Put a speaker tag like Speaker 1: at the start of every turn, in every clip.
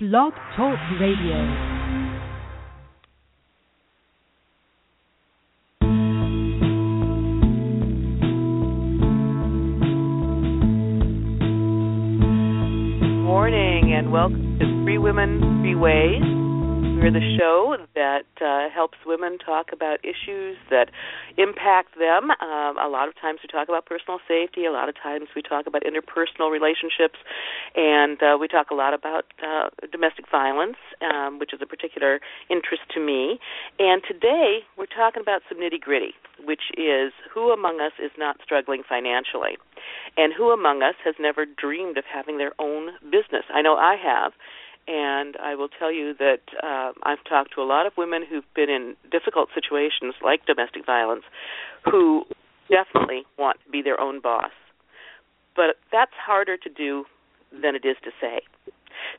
Speaker 1: Blog Talk Radio.
Speaker 2: morning and welcome to Three Women, Three Ways. We're the show that uh, helps women talk about issues that impact them. Um, a lot of times we talk about personal safety, a lot of times we talk about interpersonal relationships, and uh, we talk a lot about uh, domestic violence, um, which is a particular interest to me. And today we're talking about some nitty gritty, which is who among us is not struggling financially? And who among us has never dreamed of having their own business? I know I have and I will tell you that uh, I've talked to a lot of women who've been in difficult situations like domestic violence who definitely want to be their own boss. But that's harder to do than it is to say.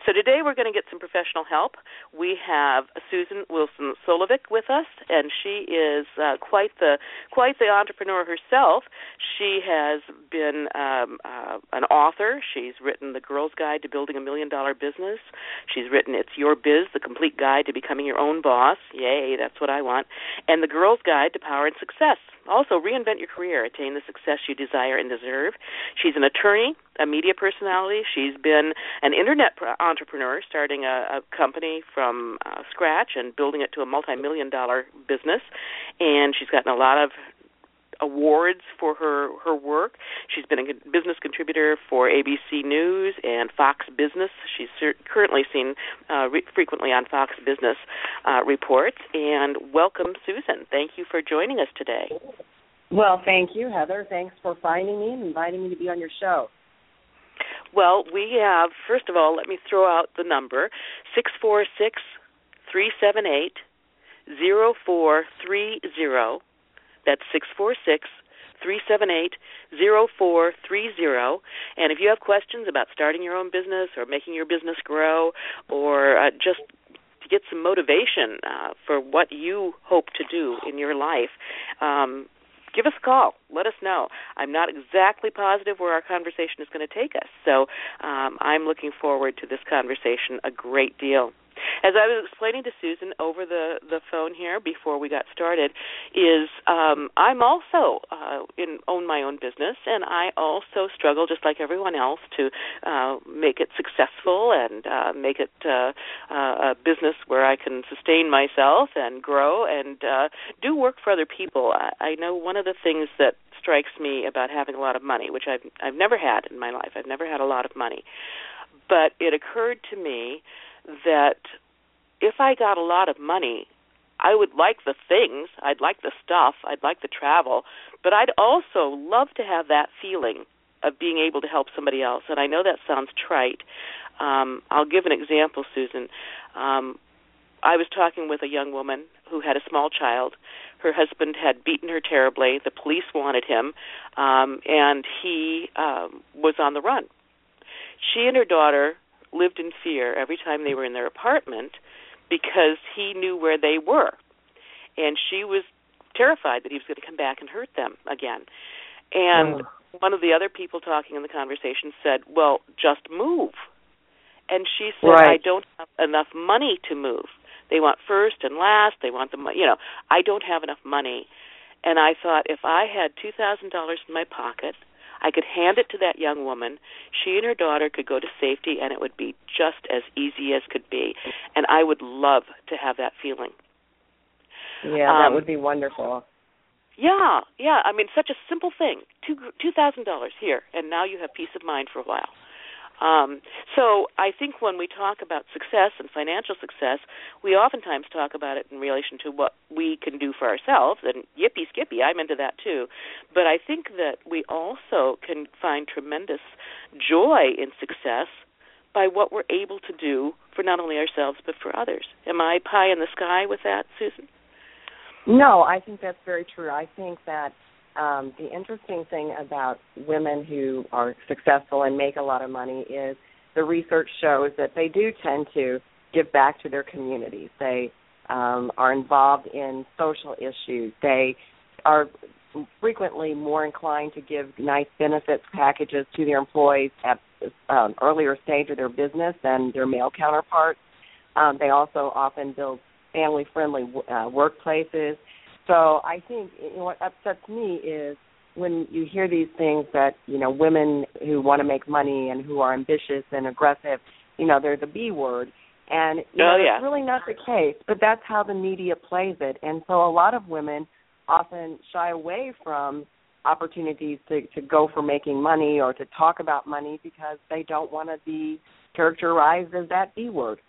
Speaker 2: So today we're going to get some professional help. We have Susan Wilson Solovic with us, and she is uh, quite the quite the entrepreneur herself. She has been um, uh, an author. She's written The Girl's Guide to Building a Million Dollar Business. She's written It's Your Biz: The Complete Guide to Becoming Your Own Boss. Yay, that's what I want. And The Girl's Guide to Power and Success. Also, reinvent your career, attain the success you desire and deserve. She's an attorney, a media personality. She's been an internet entrepreneur, starting a, a company from uh, scratch and building it to a multi-million dollar business. And she's gotten a lot of awards for her her work. She's been a business contributor for ABC News and Fox Business. She's currently seen uh, re- frequently on Fox Business uh, reports. And welcome, Susan. Thank you for joining us today.
Speaker 3: Well, thank you, Heather. Thanks for finding me and inviting me to be on your show.
Speaker 2: Well, we have first of all, let me throw out the number six four six three seven eight zero four three zero that's six four six three seven eight zero four three zero. And if you have questions about starting your own business or making your business grow or uh, just to get some motivation uh, for what you hope to do in your life, um, give us a call. Let us know. I'm not exactly positive where our conversation is going to take us, so um, I'm looking forward to this conversation a great deal. As I was explaining to Susan over the the phone here before we got started, is um, I'm also uh, in own my own business, and I also struggle just like everyone else to uh, make it successful and uh, make it uh, uh, a business where I can sustain myself and grow and uh, do work for other people. I, I know one of the things that strikes me about having a lot of money, which I've I've never had in my life. I've never had a lot of money, but it occurred to me that if I got a lot of money, I would like the things, I'd like the stuff, I'd like the travel, but I'd also love to have that feeling of being able to help somebody else. And I know that sounds trite. Um, I'll give an example, Susan. Um, I was talking with a young woman who had a small child. Her husband had beaten her terribly. The police wanted him, um, and he um, was on the run. She and her daughter lived in fear every time they were in their apartment because he knew where they were. And she was terrified that he was going to come back and hurt them again. And oh. one of the other people talking in the conversation said, "Well, just move." And she said,
Speaker 3: right.
Speaker 2: "I don't have enough money to move. They want first and last. They want the money. you know, I don't have enough money." And I thought if I had $2,000 in my pocket I could hand it to that young woman. She and her daughter could go to safety, and it would be just as easy as could be. And I would love to have that feeling.
Speaker 3: Yeah, um, that would be wonderful.
Speaker 2: Yeah, yeah. I mean, such a simple thing. Two two thousand dollars here, and now you have peace of mind for a while. Um, so I think when we talk about success and financial success, we oftentimes talk about it in relation to what we can do for ourselves. And yippee skippy, I'm into that too. But I think that we also can find tremendous joy in success by what we're able to do for not only ourselves but for others. Am I pie in the sky with that, Susan?
Speaker 3: No, I think that's very true. I think that um, the interesting thing about women who are successful and make a lot of money is the research shows that they do tend to give back to their communities. They um, are involved in social issues. They are frequently more inclined to give nice benefits packages to their employees, have um, earlier stage of their business than their male counterparts. Um, they also often build family-friendly uh, workplaces. So I think you know, what upsets me is when you hear these things that you know women who want to make money and who are ambitious and aggressive, you know, they're the B word. And you
Speaker 2: oh,
Speaker 3: know,
Speaker 2: yeah.
Speaker 3: it's really not the case, but that's how the media plays it. And so a lot of women often shy away from opportunities to to go for making money or to talk about money because they don't want to be characterized as that B word.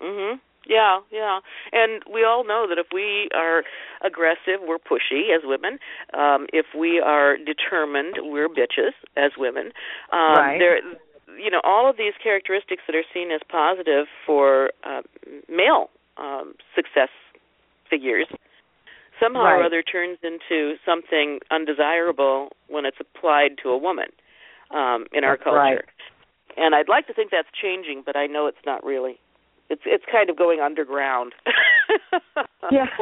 Speaker 2: Mhm. Yeah, yeah. And we all know that if we are aggressive, we're pushy as women. Um if we are determined, we're bitches as women. Um
Speaker 3: right.
Speaker 2: there you know, all of these characteristics that are seen as positive for uh, male um success figures somehow
Speaker 3: right.
Speaker 2: or other turns into something undesirable when it's applied to a woman um in our
Speaker 3: That's
Speaker 2: culture.
Speaker 3: Right.
Speaker 2: And I'd like to think that's changing, but I know it's not really. It's it's kind of going underground.
Speaker 3: yeah.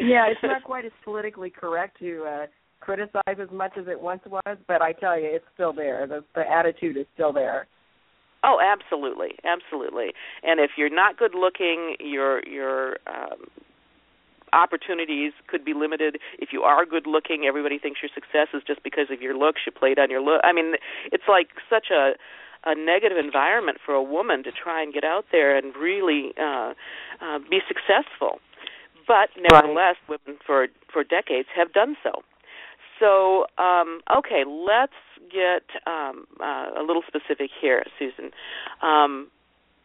Speaker 3: Yeah, it's not quite as politically correct to uh criticize as much as it once was, but I tell you it's still there. The the attitude is still there.
Speaker 2: Oh, absolutely, absolutely. And if you're not good looking, your your um, opportunities could be limited. If you are good looking, everybody thinks your success is just because of your looks. You played on your look. I mean, it's like such a a negative environment for a woman to try and get out there and really uh, uh, be successful. But nevertheless, right. women for for decades have done so. So, um, okay, let's get um, uh, a little specific here, Susan. Um,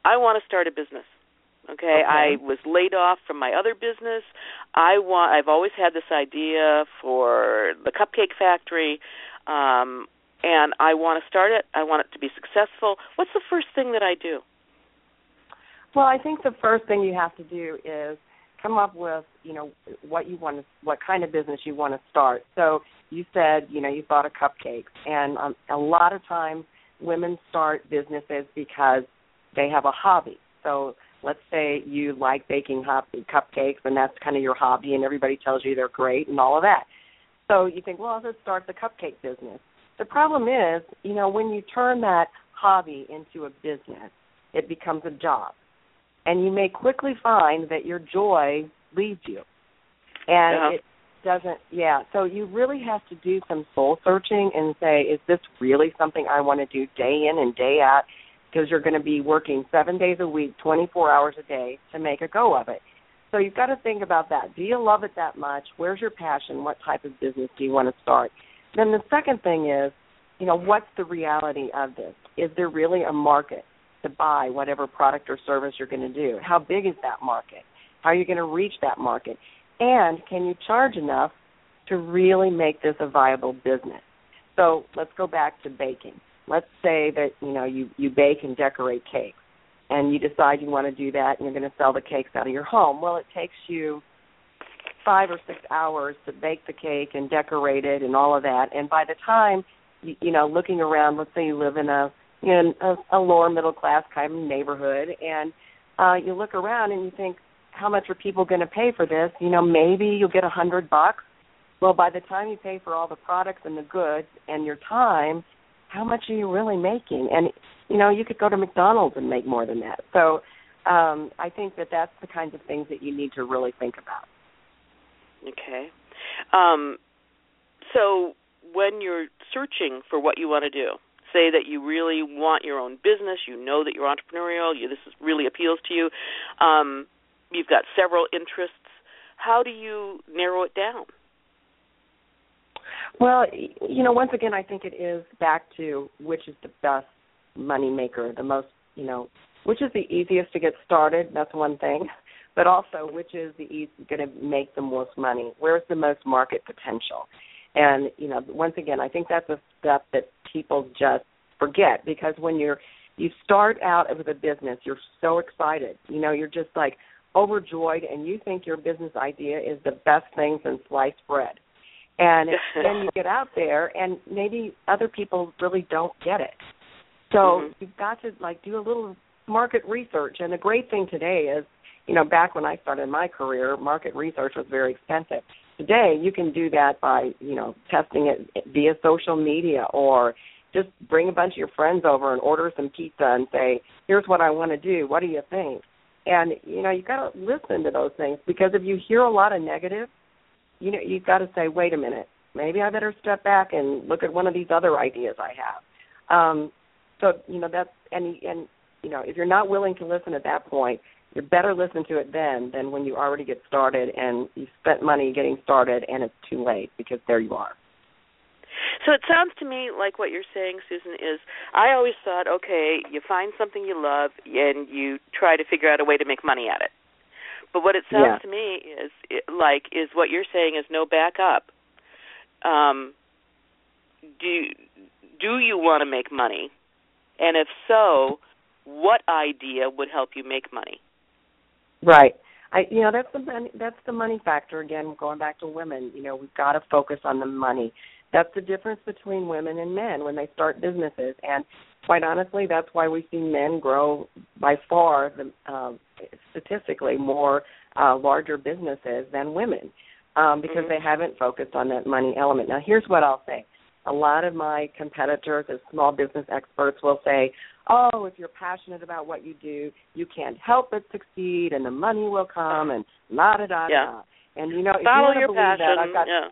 Speaker 2: I want to start a business. Okay?
Speaker 3: okay,
Speaker 2: I was laid off from my other business. I want. I've always had this idea for the cupcake factory, um, and I want to start it. I want it to be successful. What's the first thing that I do?
Speaker 3: Well, I think the first thing you have to do is come up with, you know, what you want to, what kind of business you want to start. So you said, you know, you thought of cupcakes, and um, a lot of times women start businesses because they have a hobby. So let's say you like baking hop- cupcakes, and that's kind of your hobby, and everybody tells you they're great and all of that. So you think, well, let's start the cupcake business. The problem is, you know, when you turn that hobby into a business, it becomes a job. And you may quickly find that your joy leaves you. And
Speaker 2: yeah.
Speaker 3: it doesn't, yeah. So you really have to do some soul searching and say, is this really something I want to do day in and day out? Because you're going to be working seven days a week, 24 hours a day to make a go of it. So you've got to think about that. Do you love it that much? Where's your passion? What type of business do you want to start? Then the second thing is, you know, what's the reality of this? Is there really a market to buy whatever product or service you're going to do? How big is that market? How are you going to reach that market? And can you charge enough to really make this a viable business? So let's go back to baking. Let's say that you know you you bake and decorate cakes, and you decide you want to do that, and you're going to sell the cakes out of your home. Well, it takes you five or six hours to bake the cake and decorate it and all of that. And by the time you, you know, looking around, let's say you live in a know a, a lower middle class kind of neighborhood, and uh, you look around and you think, how much are people going to pay for this? You know, maybe you'll get a hundred bucks. Well, by the time you pay for all the products and the goods and your time, how much are you really making? And you know, you could go to McDonald's and make more than that. So, um, I think that that's the kinds of things that you need to really think about.
Speaker 2: Okay. Um, so when you're searching for what you want to do, say that you really want your own business, you know that you're entrepreneurial, you this is, really appeals to you, um, you've got several interests. How do you narrow it down?
Speaker 3: Well, you know, once again, I think it is back to which is the best money maker, the most, you know, which is the easiest to get started. That's one thing but also which is the going to make the most money? Where's the most market potential? And you know, once again, I think that's a step that people just forget because when you're you start out with a business, you're so excited. You know, you're just like overjoyed, and you think your business idea is the best thing since sliced bread. And then you get out there, and maybe other people really don't get it. So
Speaker 2: mm-hmm.
Speaker 3: you've got to like do a little market research. And the great thing today is you know, back when I started my career, market research was very expensive. Today, you can do that by, you know, testing it via social media or just bring a bunch of your friends over and order some pizza and say, "Here's what I want to do. What do you think?" And you know, you got to listen to those things because if you hear a lot of negative, you know, you've got to say, "Wait a minute, maybe I better step back and look at one of these other ideas I have." Um, so you know that's and and you know if you're not willing to listen at that point, you're better listen to it then than when you already get started and you spent money getting started and it's too late because there you are.
Speaker 2: So it sounds to me like what you're saying, Susan, is I always thought, okay, you find something you love and you try to figure out a way to make money at it. But what it sounds
Speaker 3: yeah.
Speaker 2: to me is like is what you're saying is no backup. Um, do do you want to make money? And if so, what idea would help you make money?
Speaker 3: Right. I you know that's the money, that's the money factor again going back to women. You know, we've got to focus on the money. That's the difference between women and men when they start businesses and quite honestly that's why we see men grow by far the um statistically more uh larger businesses than women um because
Speaker 2: mm-hmm.
Speaker 3: they haven't focused on that money element. Now here's what I'll say a lot of my competitors as small business experts will say, oh, if you're passionate about what you do, you can't help but succeed and the money will come and la da da da. And you know,
Speaker 2: Follow
Speaker 3: if you
Speaker 2: your
Speaker 3: believe
Speaker 2: passion,
Speaker 3: that, I've got
Speaker 2: yeah.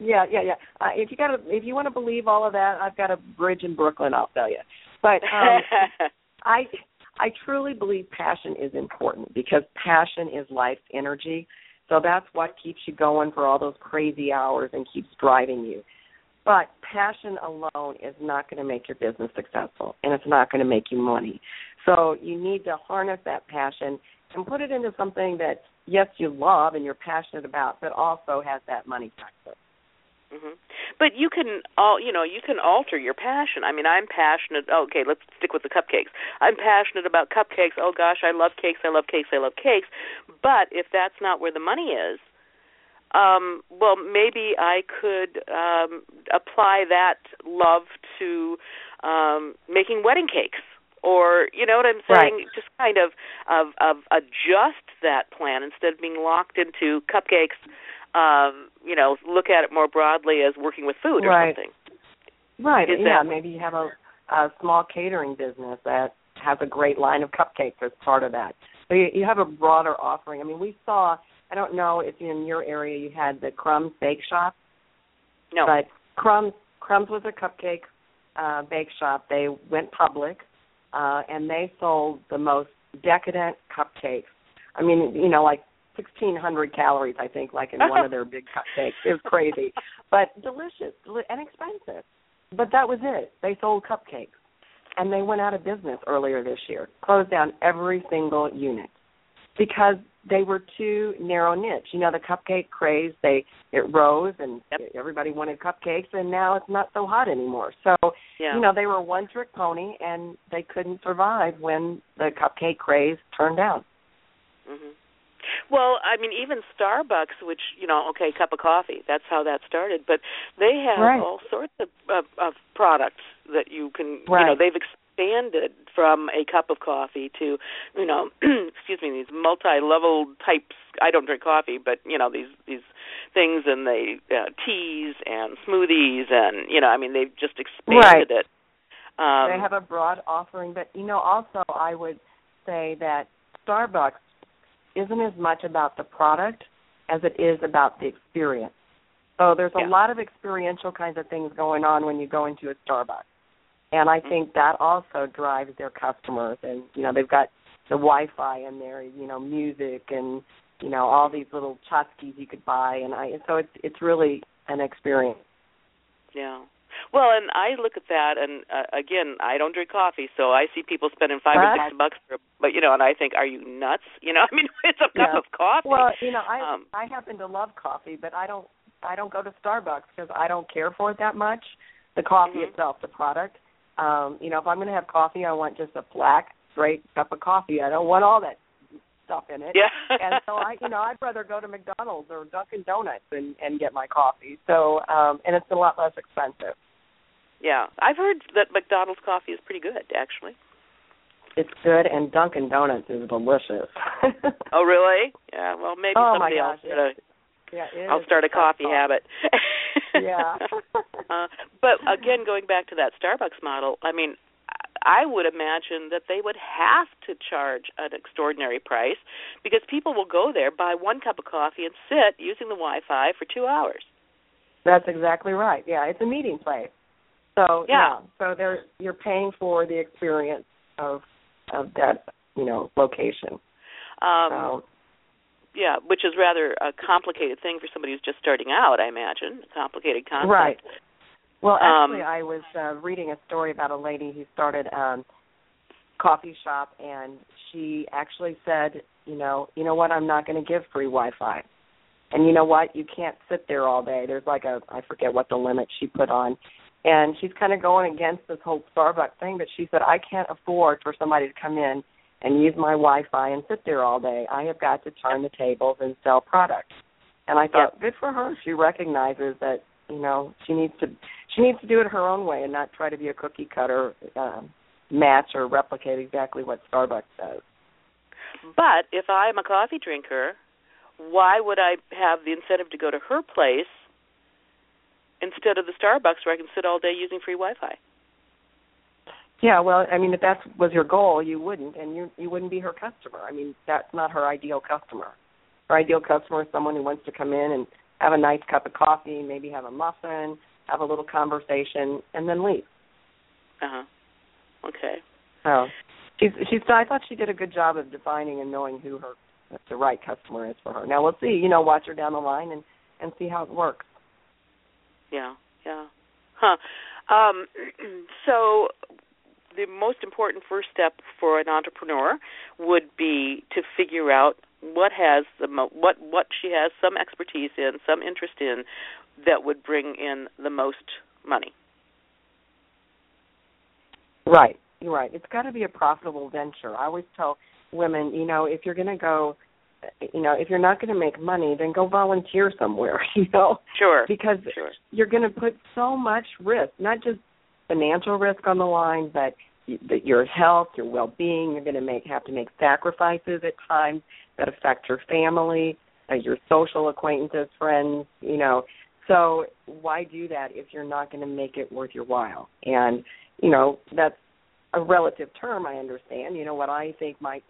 Speaker 3: Yeah, yeah, yeah. Uh, if you got to, if you want to believe all of that, I've got a bridge in Brooklyn. I'll tell you. But um, I, I truly believe passion is important because passion is life's energy. So that's what keeps you going for all those crazy hours and keeps driving you. But passion alone is not going to make your business successful, and it's not going to make you money. So you need to harness that passion and put it into something that yes you love and you're passionate about, but also has that money factor.
Speaker 2: Mm-hmm. But you can all you know you can alter your passion. I mean, I'm passionate. Oh, okay, let's stick with the cupcakes. I'm passionate about cupcakes. Oh gosh, I love cakes. I love cakes. I love cakes. But if that's not where the money is, um, well, maybe I could um, apply that love to um, making wedding cakes, or you know what I'm saying?
Speaker 3: Right.
Speaker 2: Just kind of, of of adjust that plan instead of being locked into cupcakes. Um, you know, look at it more broadly as working with food or
Speaker 3: right.
Speaker 2: something.
Speaker 3: Right.
Speaker 2: Is
Speaker 3: yeah.
Speaker 2: that-
Speaker 3: Maybe you have a, a small catering business that has a great line of cupcakes as part of that. So you, you have a broader offering. I mean, we saw I don't know if in your area you had the Crumbs Bake Shop.
Speaker 2: No.
Speaker 3: But Crumbs Crumbs was a cupcake uh bake shop. They went public uh and they sold the most decadent cupcakes. I mean, you know, like 1600 calories I think like in one of their big cupcakes. It was crazy, but delicious and expensive. But that was it. They sold cupcakes. And they went out of business earlier this year. Closed down every single unit because they were too narrow niche. You know, the cupcake craze, they it rose and
Speaker 2: yep.
Speaker 3: everybody wanted cupcakes and now it's not so hot anymore. So,
Speaker 2: yeah.
Speaker 3: you know, they were one trick pony and they couldn't survive when the cupcake craze turned down.
Speaker 2: Mhm. Well, I mean, even Starbucks, which you know, okay, cup of coffee. That's how that started. But they have
Speaker 3: right.
Speaker 2: all sorts of, of of products that you can.
Speaker 3: Right.
Speaker 2: You know, they've expanded from a cup of coffee to, you know, excuse me, these multi-level types. I don't drink coffee, but you know, these these things and they uh, teas and smoothies and you know, I mean, they've just expanded
Speaker 3: right.
Speaker 2: it. Um,
Speaker 3: they have a broad offering, but you know, also I would say that Starbucks isn't as much about the product as it is about the experience. So there's a
Speaker 2: yeah.
Speaker 3: lot of experiential kinds of things going on when you go into a Starbucks. And I think that also drives their customers and you know, they've got the Wi Fi in there, you know, music and you know, all these little tchotchkes you could buy and I so it's it's really an experience.
Speaker 2: Yeah. Well, and I look at that, and uh, again, I don't drink coffee, so I see people spending five
Speaker 3: right.
Speaker 2: or six bucks for, but you know, and I think, are you nuts? You know, I mean, it's a cup
Speaker 3: yeah.
Speaker 2: of coffee.
Speaker 3: Well, you know, I
Speaker 2: um,
Speaker 3: I happen to love coffee, but I don't I don't go to Starbucks because I don't care for it that much. The coffee
Speaker 2: Mhm.
Speaker 3: itself, the product. Um, you know, if I'm going to have coffee, I want just a black, straight cup of coffee. I don't want all that stuff in it.
Speaker 2: Yeah.
Speaker 3: and so I, you know, I'd rather go to McDonald's or Dunkin' Donuts and and get my coffee. So, um, and it's a lot less expensive.
Speaker 2: Yeah, I've heard that McDonald's coffee is pretty good, actually.
Speaker 3: It's good, and Dunkin' Donuts is delicious.
Speaker 2: oh, really? Yeah. Well, maybe
Speaker 3: oh
Speaker 2: someday
Speaker 3: my
Speaker 2: I'll
Speaker 3: gosh,
Speaker 2: start a,
Speaker 3: yeah,
Speaker 2: I'll start a coffee habit.
Speaker 3: yeah.
Speaker 2: uh, but again, going back to that Starbucks model, I mean, I would imagine that they would have to charge an extraordinary price because people will go there, buy one cup of coffee, and sit using the Wi-Fi for two hours.
Speaker 3: That's exactly right. Yeah, it's a meeting place. So
Speaker 2: yeah,
Speaker 3: yeah so they're you're paying for the experience of of that you know location.
Speaker 2: Um,
Speaker 3: so,
Speaker 2: yeah, which is rather a complicated thing for somebody who's just starting out. I imagine complicated concept.
Speaker 3: Right. Well, actually,
Speaker 2: Um,
Speaker 3: I was uh, reading a story about a lady who started um coffee shop, and she actually said, you know, you know what, I'm not going to give free Wi-Fi, and you know what, you can't sit there all day. There's like a, I forget what the limit she put on, and she's kind of going against this whole Starbucks thing. But she said, I can't afford for somebody to come in and use my Wi-Fi and sit there all day. I have got to turn the tables and sell products. And I thought, good for her. She recognizes that you know she needs to she needs to do it her own way and not try to be a cookie cutter um, match or replicate exactly what Starbucks does.
Speaker 2: But if I'm a coffee drinker, why would I have the incentive to go to her place instead of the Starbucks where I can sit all day using free Wi-Fi?
Speaker 3: Yeah, well, I mean, if that was your goal, you wouldn't, and you you wouldn't be her customer. I mean, that's not her ideal customer. Her ideal customer is someone who wants to come in and have a nice cup of coffee, maybe have a muffin, have a little conversation, and then leave.
Speaker 2: Uh huh. Okay.
Speaker 3: So she's she's. I thought she did a good job of defining and knowing who her the right customer is for her. Now we'll see. You know, watch her down the line and and see how it works.
Speaker 2: Yeah. Yeah. Huh. Um, so the most important first step for an entrepreneur would be to figure out what has the mo- what what she has some expertise in, some interest in that would bring in the most money.
Speaker 3: Right. You're right. It's got to be a profitable venture. I always tell women, you know, if you're going to go, you know, if you're not going to make money, then go volunteer somewhere. You know,
Speaker 2: Sure.
Speaker 3: because
Speaker 2: Sure.
Speaker 3: you're going to put so much risk, not just financial risk on the line, but that your health, your well-being. You're going to make have to make sacrifices at times that affect your family, uh, your social acquaintances, friends. You know, so why do that if you're not going to make it worth your while? And you know, that's a relative term. I understand. You know, what I think might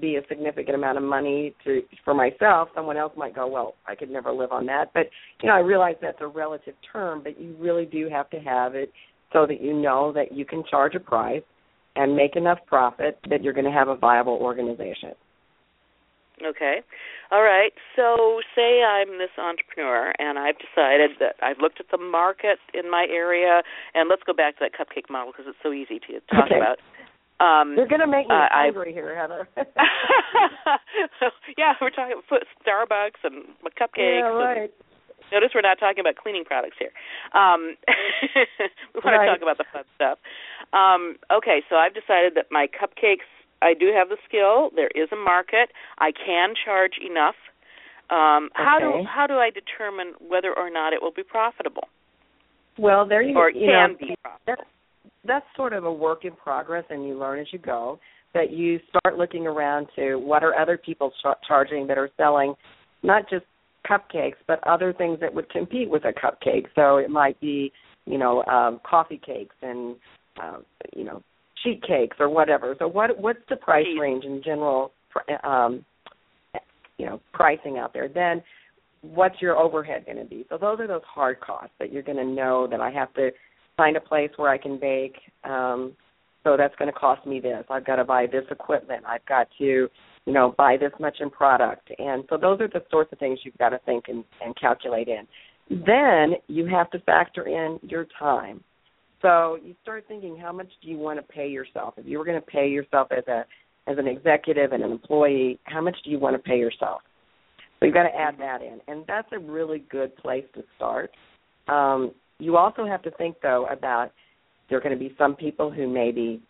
Speaker 3: be a significant amount of money to for myself someone else might go well i could never live on that but you know i realize that's a relative term but you really do have to have it so that you know that you can charge a price and make enough profit that you're going to have a viable organization
Speaker 2: Okay. All right. So, say I'm this entrepreneur and I've decided that I've looked at the market in my area, and let's go back to that cupcake model because it's so easy to talk
Speaker 3: Okay.
Speaker 2: about. Um,
Speaker 3: you're going to make me
Speaker 2: uh, I-
Speaker 3: hungry here heather
Speaker 2: yeah, we're talking about Starbucks and cupcakes.
Speaker 3: yeah
Speaker 2: and-
Speaker 3: right
Speaker 2: Notice we're not talking about cleaning products here. Um, we want
Speaker 3: Right.
Speaker 2: to talk about the fun stuff. Um, okay, so I've decided that my cupcakes, I do have the skill. There is a market. I can charge enough. Um, How do
Speaker 3: Okay.
Speaker 2: how do I determine whether or not it will be profitable,
Speaker 3: well there you,
Speaker 2: or it
Speaker 3: you
Speaker 2: can
Speaker 3: know,
Speaker 2: be profitable?
Speaker 3: that's sort of a work in progress and you learn as you go that you start looking around to what are other people char- charging that are selling not just cupcakes but other things that would compete with a cupcake so it might be you know um coffee cakes and uh, you know sheet cakes or whatever so what what's the price range in general um you know pricing out there then what's your overhead going to be so those are those hard costs that you're going to know that i have to find a place where I can bake. Um, so that's going to cost me this. I've got to buy this equipment. I've got to, you know, buy this much in product. And so those are the sorts of things you've got to think and, and calculate in. Then you have to factor in your time. So you start thinking, how much do you want to pay yourself? If you were going to pay yourself as a as an executive and an employee, how much do you want to pay yourself? So you've got to add that in, and that's a really good place to start. Um, you also have to think though about there are going to be some people who maybe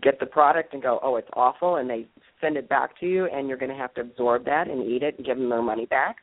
Speaker 3: get the product and go, "Oh, it's awful," and they send it back to you, and you're going to have to absorb that and eat it and give them their money back.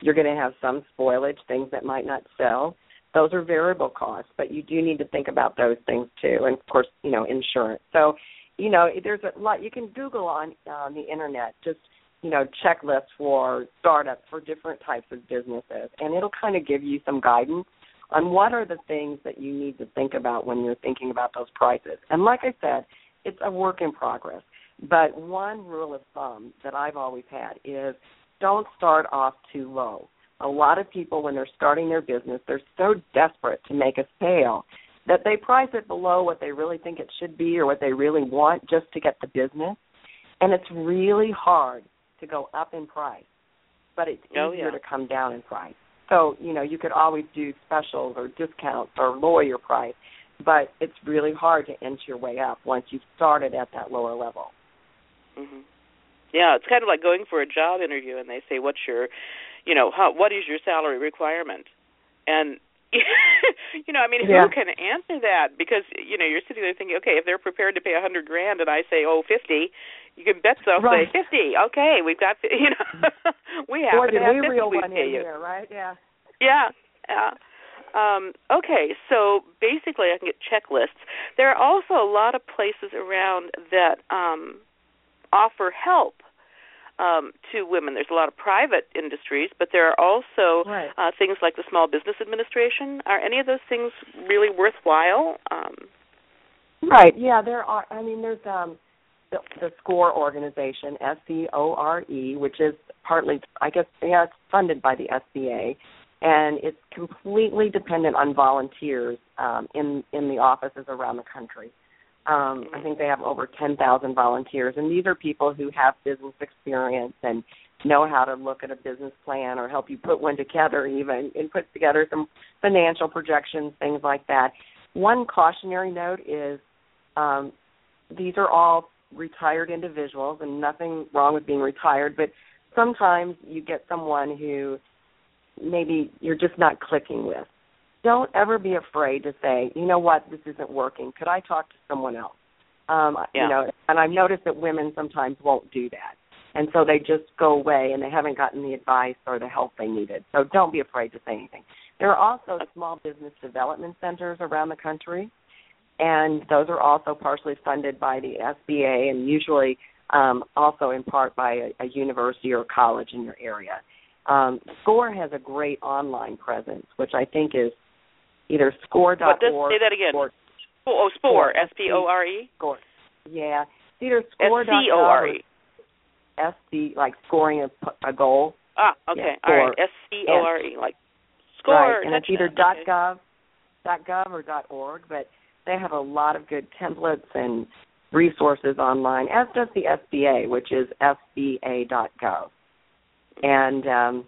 Speaker 3: You're going to have some spoilage, things that might not sell. Those are variable costs, but you do need to think about those things too, and of course, you know, insurance. So, you know, there's a lot you can Google on on the internet. Just you know, checklists for startups for different types of businesses, and it'll kind of give you some guidance on what are the things that you need to think about when you're thinking about those prices. And like I said, it's a work in progress. But one rule of thumb that I've always had is don't start off too low. A lot of people, when they're starting their business, they're so desperate to make a sale that they price it below what they really think it should be or what they really want just to get the business. And it's really hard to go up in price, but it's
Speaker 2: oh,
Speaker 3: easier
Speaker 2: yeah.
Speaker 3: to come down in price. So, you know, you could always do specials or discounts or lower your price, but it's really hard to inch your way up once you've started at that lower level.
Speaker 2: Mhm. Yeah, it's kind of like going for a job interview and they say what's your, you know, how what is your salary requirement? And you know, I mean,
Speaker 3: Yeah.
Speaker 2: who can answer that? Because you know, you're sitting there thinking, okay, if they're prepared to pay a hundred grand, and I say, oh, fifty, you can bet they'll
Speaker 3: Right.
Speaker 2: say fifty. Okay, we've got, you know, we
Speaker 3: Boy,
Speaker 2: to have
Speaker 3: we
Speaker 2: 50
Speaker 3: reel one in
Speaker 2: you.
Speaker 3: here, right? Yeah.
Speaker 2: Yeah, yeah. Um, okay, so basically, I can get checklists. There are also a lot of places around that um, offer help um, to women. There's a lot of private industries, but there are also
Speaker 3: Right.
Speaker 2: uh, things like the Small Business Administration. Are any of those things really worthwhile? Um,
Speaker 3: Right. Yeah, there are. I mean, there's um the, SCORE organization, S C O R E, which is partly, I guess, yeah, it's funded by the SBA, and it's completely dependent on volunteers um, in in the offices around the country. Um, I think they have over 10,000 volunteers, and these are people who have business experience and know how to look at a business plan or help you put one together, even and put together some financial projections, things like that. One cautionary note is um, these are all retired individuals, and nothing wrong with being retired, but sometimes you get someone who maybe you're just not clicking with. Don't ever be afraid to say, you know what, this isn't working. Could I talk to someone else? Um,
Speaker 2: Yeah.
Speaker 3: You know, and I've noticed that women sometimes won't do that, and so they just go away and they haven't gotten the advice or the help they needed. So don't be afraid to say anything. There are also small business development centers around the country, and those are also partially funded by the SBA and usually um, also in part by a, a university or college in your area. Um, SCORE has a great online presence, which I think is either score.org.
Speaker 2: what does say that again?
Speaker 3: or
Speaker 2: oh, Spore, S P O R E,
Speaker 3: Score. Yeah, it's either
Speaker 2: S
Speaker 3: score.gov
Speaker 2: C O R E.
Speaker 3: or SC, like scoring a, a goal.
Speaker 2: Ah, okay,
Speaker 3: Yeah,
Speaker 2: all right. S C O R E, like score.
Speaker 3: right, and it's either.
Speaker 2: Okay.
Speaker 3: .gov, .gov or .org, but they have a lot of good templates and resources online, as does the SBA, which is sba.gov. And um,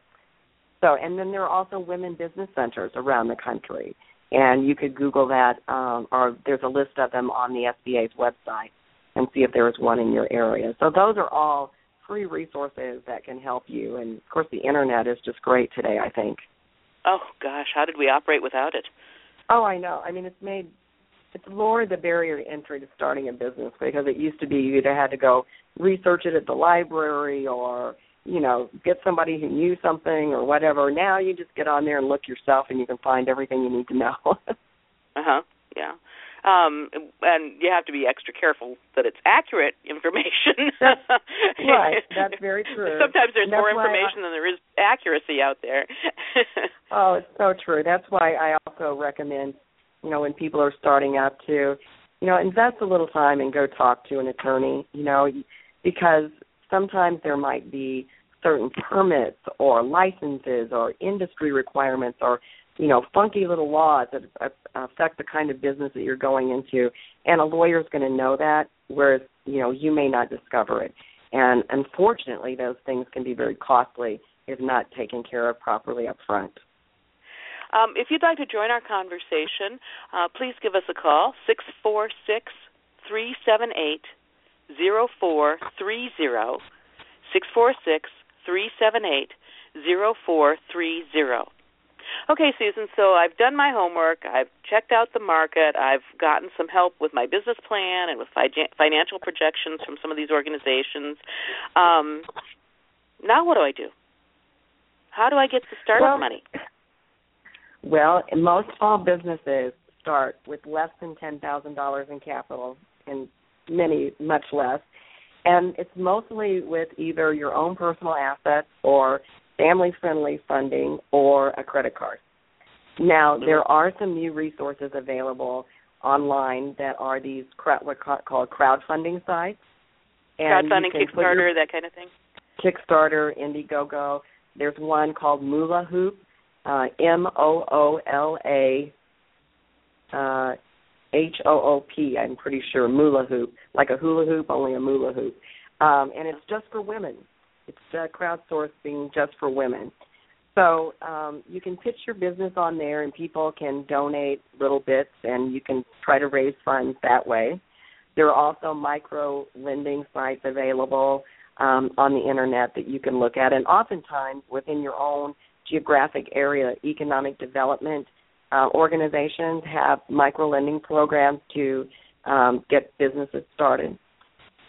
Speaker 3: so, and then there are also women business centers around the country, and you could Google that, um, or there's a list of them on the SBA's website, and see if there is one in your area. So those are all free resources that can help you, and of course the internet is just great today. I think.
Speaker 2: Oh gosh, how did we operate without it?
Speaker 3: Oh, I know. I mean, it's made it's lowered the barrier to entry to starting a business because it used to be you either had to go research it at the library or you know get somebody who knew something or whatever. Now you just get on there and look yourself, and you can find everything you need to know.
Speaker 2: Uh huh. Yeah. Um, and you have to be extra careful that it's accurate information.
Speaker 3: right. That's very true.
Speaker 2: Sometimes there's more
Speaker 3: why I-
Speaker 2: information than there is accuracy out there.
Speaker 3: Oh, it's so true. That's why I also recommend, you know, when people are starting out to, you know, invest a little time and go talk to an attorney, you know, because sometimes there might be certain permits or licenses or industry requirements or, you know, funky little laws that affect the kind of business that you're going into, and a lawyer's going to know that, whereas, you know, you may not discover it. And unfortunately, those things can be very costly if not taken care of properly up front.
Speaker 2: Um, if you'd like to join our conversation, uh, please give us a call, six four six three seven eight zero four three zero, six four six three seven eight zero four three zero. Okay, Susan, so I've done my homework. I've checked out the market. I've gotten some help with my business plan and with fi- financial projections from some of these organizations. Um, now, what do I do? How do I get the startup
Speaker 3: Well,
Speaker 2: money?
Speaker 3: Well, most small businesses start with less than ten thousand dollars in capital, and many much less. and it's mostly with either your own personal assets or family friendly funding or a credit card. Now, mm-hmm. there are some new resources available online that are these what called crowdfunding sites.
Speaker 2: And crowdfunding, Kickstarter, that kind of thing.
Speaker 3: Kickstarter, Indiegogo. There's one called Moola Hoop, uh, M O O L A uh, H O O P. I'm pretty sure Moola Hoop, like a hula hoop, only a Moola Hoop, um, and it's just for women. It's uh, crowdsourcing just for women. So um, you can pitch your business on there, and people can donate little bits, and you can try to raise funds that way. There are also micro lending sites available um, on the internet that you can look at, and oftentimes within your own geographic area, economic development uh, organizations have micro lending programs to um, get businesses started.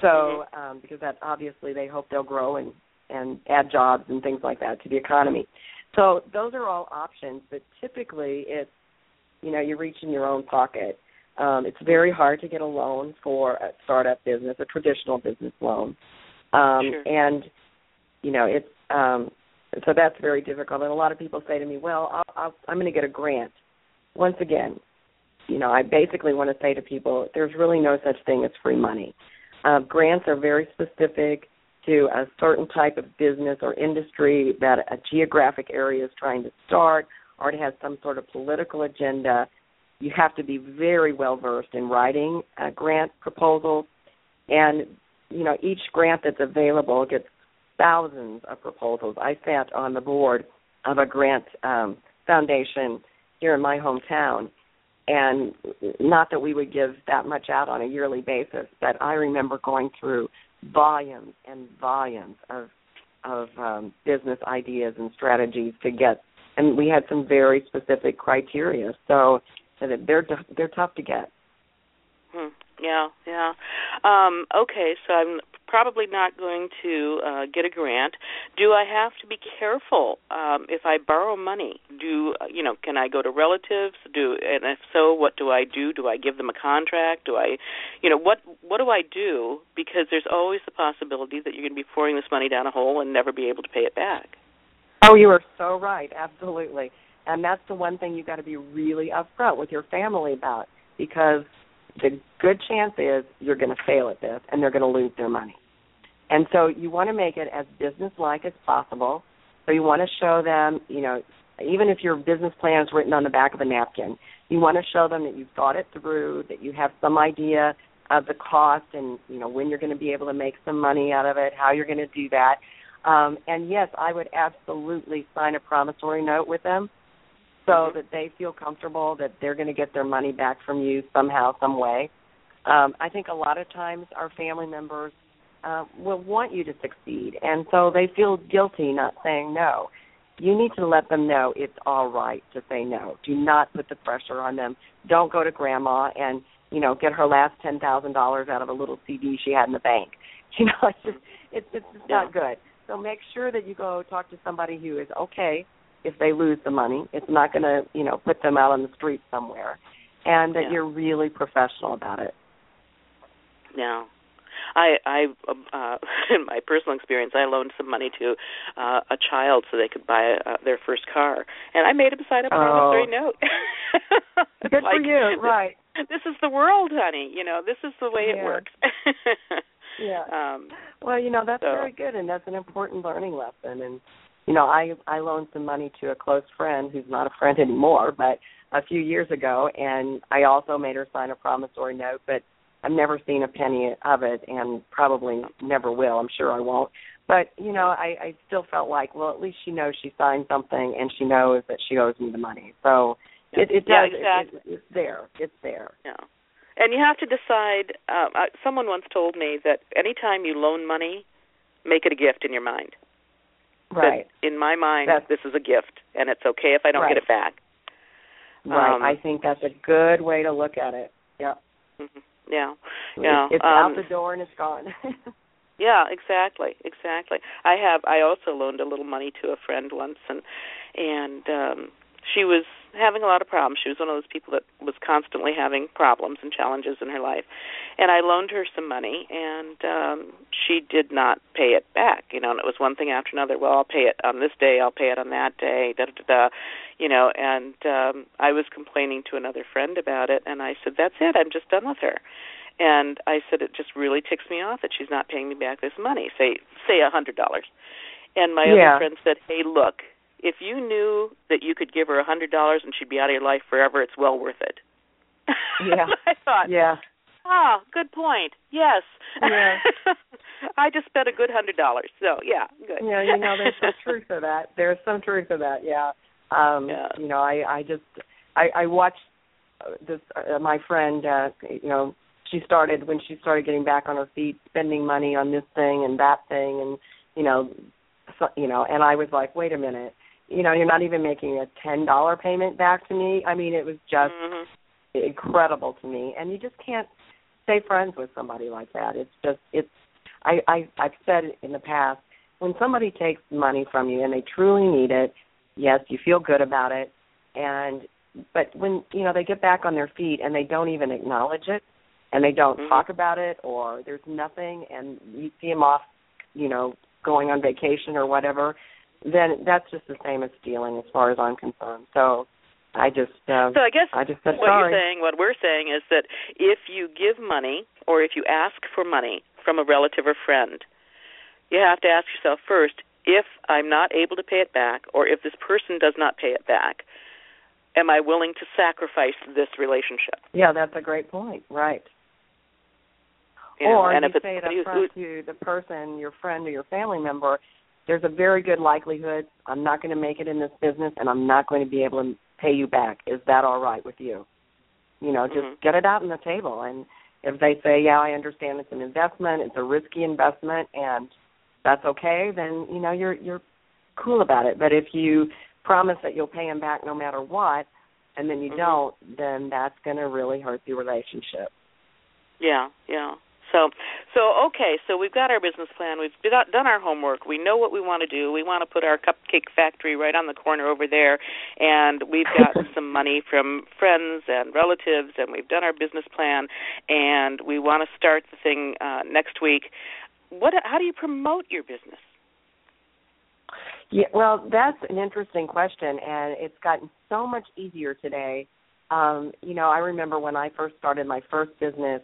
Speaker 3: So, mm-hmm. um, because that obviously they hope they'll grow and and add jobs and things like that to the economy. So those are all options, but typically it's you know you reach in your own pocket. Um, it's very hard to get a loan for a startup business, a traditional business loan, um,
Speaker 2: sure.
Speaker 3: and you know it's um, so that's very difficult. And a lot of people say to me, "Well, I'll, I'll, I'm going to get a grant." Once again, you know, I basically want to say to people, there's really no such thing as free money. Uh, grants are very specific to a certain type of business or industry that a geographic area is trying to start or it has some sort of political agenda. You have to be very well versed in writing a grant proposals, and you know each grant that's available gets thousands of proposals. I sat on the board of a grant um, foundation here in my hometown, and not that we would give that much out on a yearly basis, but I remember going through volumes and volumes of of um, business ideas and strategies to get, and we had some very specific criteria. So, so that they're they're tough to get.
Speaker 2: Yeah, yeah. Um, okay, so I'm probably not going to uh, get a grant. Do I have to be careful um, if I borrow money? Do you know? Can I go to relatives? Do and if so, what do I do? Do I give them a contract? Do I, you know, what what do I do? Because there's always the possibility that you're going to be pouring this money down a hole and never be able to pay it back.
Speaker 3: Oh, you are so right. Absolutely. And that's the one thing you've got to be really upfront with your family about because the good chance is you're going to fail at this and they're going to lose their money. And so you want to make it as business-like as possible. So you want to show them, you know, even if your business plan is written on the back of a napkin, you want to show them that you've thought it through, that you have some idea of the cost and, you know, when you're going to be able to make some money out of it, how you're going to do that. Um, and yes, I would absolutely sign a promissory note with them so that they feel comfortable that they're going to get their money back from you somehow, some way. Um, I think a lot of times our family members uh, will want you to succeed, and so they feel guilty not saying no. You need to let them know it's all right to say no. Do not put the pressure on them. Don't go to grandma and you know get her last ten thousand dollars out of a little CD she had in the bank. You know, it's just it's it's just not good. So make sure that you go talk to somebody who is okay if they lose the money. It's not going to, you know, put them out on the street somewhere, and that
Speaker 2: yeah.
Speaker 3: you're really professional about it.
Speaker 2: Yeah. I, I, uh, in my personal experience, I loaned some money to uh, a child so they could buy uh, their first car, and I made him sign up for a promissory
Speaker 3: oh.
Speaker 2: note.
Speaker 3: Good
Speaker 2: like,
Speaker 3: for you, right?
Speaker 2: This is the world, honey. You know, this is the way
Speaker 3: yeah.
Speaker 2: it works.
Speaker 3: yeah.
Speaker 2: Um,
Speaker 3: well, you know that's
Speaker 2: so.
Speaker 3: very good, and that's an important learning lesson. And you know, I I loaned some money to a close friend who's not a friend anymore, but a few years ago, and I also made her sign a promissory note, but I've never seen a penny of it, and probably never will. I'm sure I won't. But you know, I, I still felt like, well, at least she knows she signed something, and she knows that she owes me the money. So
Speaker 2: yeah.
Speaker 3: it, it
Speaker 2: yeah,
Speaker 3: does.
Speaker 2: exactly.
Speaker 3: It, it, it's there. It's there.
Speaker 2: Yeah. And you have to decide. Um, uh, someone once told me that anytime you loan money, make it a gift in your mind.
Speaker 3: Right.
Speaker 2: In my mind,
Speaker 3: that's,
Speaker 2: this is a gift, and it's okay if I don't
Speaker 3: right.
Speaker 2: get it back.
Speaker 3: Right.
Speaker 2: Um,
Speaker 3: I think that's a good way to look at it. Yeah.
Speaker 2: Mm-hmm. Yeah. Yeah.
Speaker 3: It's
Speaker 2: um,
Speaker 3: out the door and it's gone.
Speaker 2: yeah. Exactly. Exactly. I have. I also loaned a little money to a friend once, and and um she was having a lot of problems. She was one of those people that was constantly having problems and challenges in her life. And I loaned her some money and um she did not pay it back, you know, and it was one thing after another. Well, I'll pay it on this day, I'll pay it on that day, da da da, you know, and um I was complaining to another friend about it and I said, "That's it. I'm just done with her." And I said it just really ticks me off that she's not paying me back this money, say say a $100. And my
Speaker 3: yeah.
Speaker 2: other friend said, "Hey, look, if you knew that you could give her a hundred dollars and she'd be out of your life forever, it's well worth it.
Speaker 3: Yeah.
Speaker 2: I thought.
Speaker 3: Yeah.
Speaker 2: Ah, good point. Yes.
Speaker 3: Yeah.
Speaker 2: I just spent a good hundred dollars. So yeah, good.
Speaker 3: Yeah, you know, there's some truth to that. There's some truth to that. Yeah. Um,
Speaker 2: Yeah.
Speaker 3: You know, I I just I I watched this uh, my friend. uh You know, she started when she started getting back on her feet, spending money on this thing and that thing, and you know, so, you know, and I was like, wait a minute. You know, you're not even making a ten dollar payment back to me. I mean, it was just
Speaker 2: Mhm.
Speaker 3: incredible to me and you just can't stay friends with somebody like that it's just it's i i i've said in the past when somebody takes money from you and they truly need it yes you feel good about it and but when you know they get back on their feet and they don't even acknowledge it and they don't
Speaker 2: Mhm.
Speaker 3: talk about it or there's nothing and you see them off you know going on vacation or whatever then that's just the same as stealing as far as i'm concerned so i just uh,
Speaker 2: So I guess
Speaker 3: i just said
Speaker 2: what
Speaker 3: sorry
Speaker 2: you're saying, what we're saying is that if you give money or if you ask for money from a relative or friend, you have to ask yourself first if I'm not able to pay it back or if this person does not pay it back, am I willing to sacrifice this relationship?
Speaker 3: Yeah, that's a great point. Right.
Speaker 2: You know,
Speaker 3: or
Speaker 2: and
Speaker 3: you
Speaker 2: if
Speaker 3: say it up front to the person, your friend or your family member, there's a very good likelihood I'm not going to make it in this business and I'm not going to be able to pay you back. Is that all right with you? You know, just
Speaker 2: Mhm.
Speaker 3: get it out on the table and if they say, "Yeah, I understand it's an investment, it's a risky investment and that's okay," then you know you're you're cool about it. But if you promise that you'll pay them back no matter what and then you
Speaker 2: Mhm.
Speaker 3: don't, then that's going to really hurt the relationship.
Speaker 2: Yeah, yeah. So, so okay. So we've got our business plan. We've got, done our homework. We know what we want to do. We want to put our cupcake factory right on the corner over there, and we've got some money from friends and relatives, and we've done our business plan, and we want to start the thing uh, next week. What? How do you promote your business?
Speaker 3: Yeah, well, that's an interesting question, and it's gotten so much easier today. Um, you know, I remember when I first started my first business,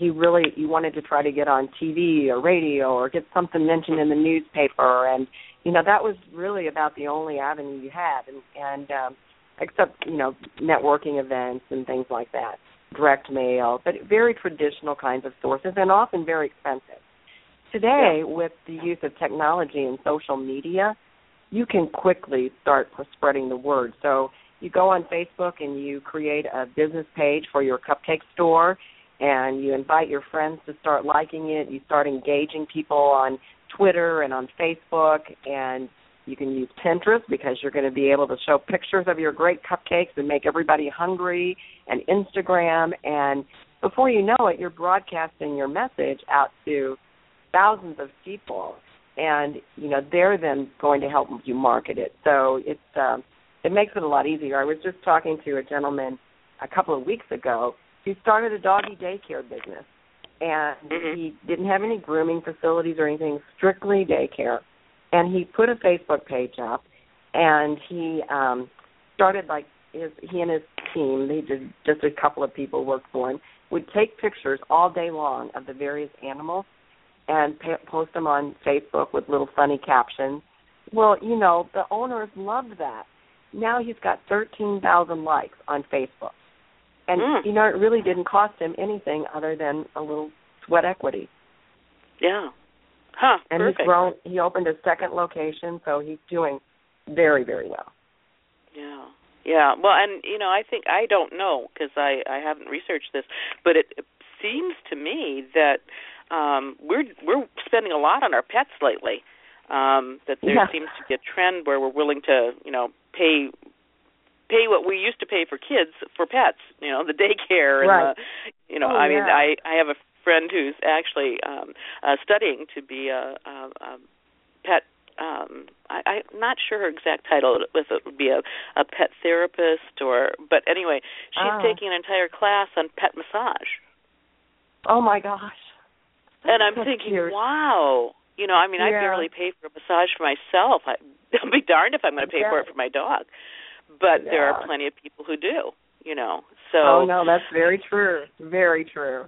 Speaker 3: you really you wanted to try to get on TV or radio or get something mentioned in the newspaper, and you know that was really about the only avenue you had, and and um, except you know networking events and things like that, direct mail, but very traditional kinds of sources, and often very expensive. Today, with the use of technology and social media, you can quickly start spreading the word. So you go on Facebook and you create a business page for your cupcake store and you invite your friends to start liking it. You start engaging people on Twitter and on Facebook and you can use Pinterest because you're going to be able to show pictures of your great cupcakes and make everybody hungry and Instagram and before you know it you're broadcasting your message out to thousands of people and you know they're then going to help you market it. So it's um, it makes it a lot easier. I was just talking to a gentleman a couple of weeks ago. He started a doggy daycare business, and
Speaker 2: Mhm.
Speaker 3: he didn't have any grooming facilities or anything, strictly daycare. And he put a Facebook page up, and he um, started like his he and his team. They did just a couple of people worked for him. Would take pictures all day long of the various animals and pa- post them on Facebook with little funny captions. Well, you know, the owners loved that. Now he's got 13,000 likes on Facebook. And
Speaker 2: Mm.
Speaker 3: you know, it really didn't cost him anything other than a little sweat equity.
Speaker 2: Yeah. Huh.
Speaker 3: And
Speaker 2: perfect.
Speaker 3: he's grown he opened a second location, so he's doing very very well.
Speaker 2: Yeah. Yeah. Well, and you know, I think I don't know because I I haven't researched this, but it, it seems to me that um we're we're spending a lot on our pets lately. Um that there
Speaker 3: Yeah.
Speaker 2: seems to be a trend where we're willing to, you know, pay pay what we used to pay for kids for pets, you know, the daycare and
Speaker 3: Right.
Speaker 2: the you know,
Speaker 3: Oh,
Speaker 2: I mean,
Speaker 3: yeah.
Speaker 2: I I have a friend who's actually um uh studying to be a a, a pet um I, I'm not sure her exact title. If it would be a, a pet therapist or, but anyway, she's
Speaker 3: Ah.
Speaker 2: taking an entire class on pet massage.
Speaker 3: Oh my gosh.
Speaker 2: And I'm
Speaker 3: That's
Speaker 2: thinking,
Speaker 3: cute.
Speaker 2: wow. You know, I mean, I barely pay for a massage for myself. I, I'll be darned if I'm going to pay for it for my dog. But there are plenty of people who do. You know, so
Speaker 3: oh no, that's very true. Very true.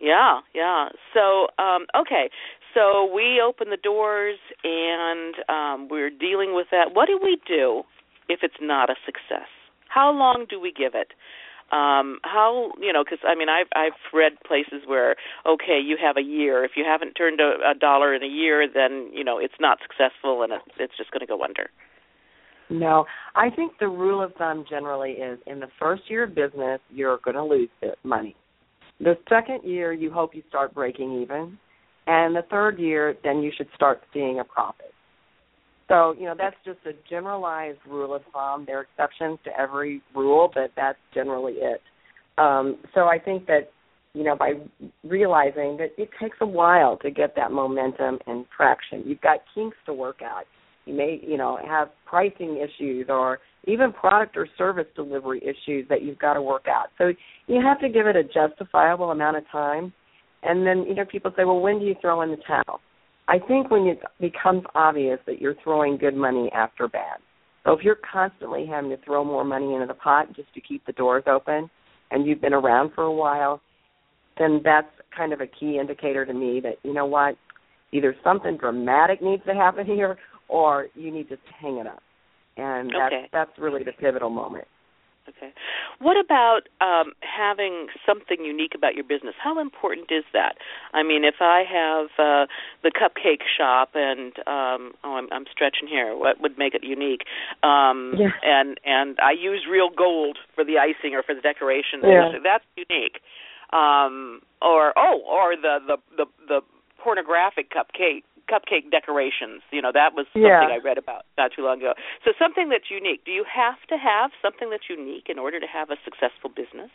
Speaker 2: Yeah, yeah. So, um, okay. So we open the doors and um, we're dealing with that. What do we do if it's not a success? How long do we give it? Um, how you know? Because I mean, I've I've read places where okay, you have a year. If you haven't turned a, a dollar in a year, then you know it's not successful and it, it's just going to go under.
Speaker 3: No, I think the rule of thumb generally is in the first year of business, you're going to lose money. The second year, you hope you start breaking even, and the third year, then you should start seeing a profit. So, you know, that's just a generalized rule of thumb. There are exceptions to every rule, but that's generally it. Um, so I think that, you know, by realizing that it takes a while to get that momentum and traction, you've got kinks to work out you may you know have pricing issues or even product or service delivery issues that you've got to work out. So you have to give it a justifiable amount of time. And then you know people say well when do you throw in the towel? I think when it becomes obvious that you're throwing good money after bad. So if you're constantly having to throw more money into the pot just to keep the doors open and you've been around for a while then that's kind of a key indicator to me that you know what either something dramatic needs to happen here or you need to hang it up. And that's
Speaker 2: Okay.
Speaker 3: that's really the pivotal moment.
Speaker 2: Okay. What about um, having something unique about your business? How important is that? I mean, if I have uh, the cupcake shop and um, oh, I'm, I'm stretching here. What would make it unique? Um,
Speaker 3: Yeah.
Speaker 2: And and I use real gold for the icing or for the decoration.
Speaker 3: Yeah.
Speaker 2: That's unique. Um, or oh, or the the the, the pornographic cupcake cupcake decorations. You know, that was something
Speaker 3: Yeah.
Speaker 2: I read about not too long ago. So something that's unique. Do you have to have something that's unique in order to have a successful business?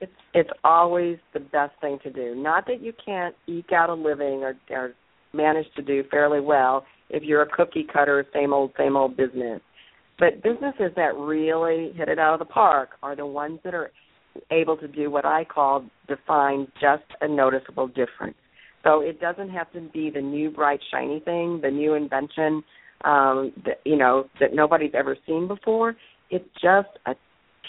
Speaker 3: It's it's always the best thing to do. Not that you can't eke out a living or, or manage to do fairly well if you're a cookie cutter, same old same old business. But businesses that really hit it out of the park are the ones that are able to do what I call define just a noticeable difference. So it doesn't have to be the new bright shiny thing, the new invention um that you know that nobody's ever seen before. It's just a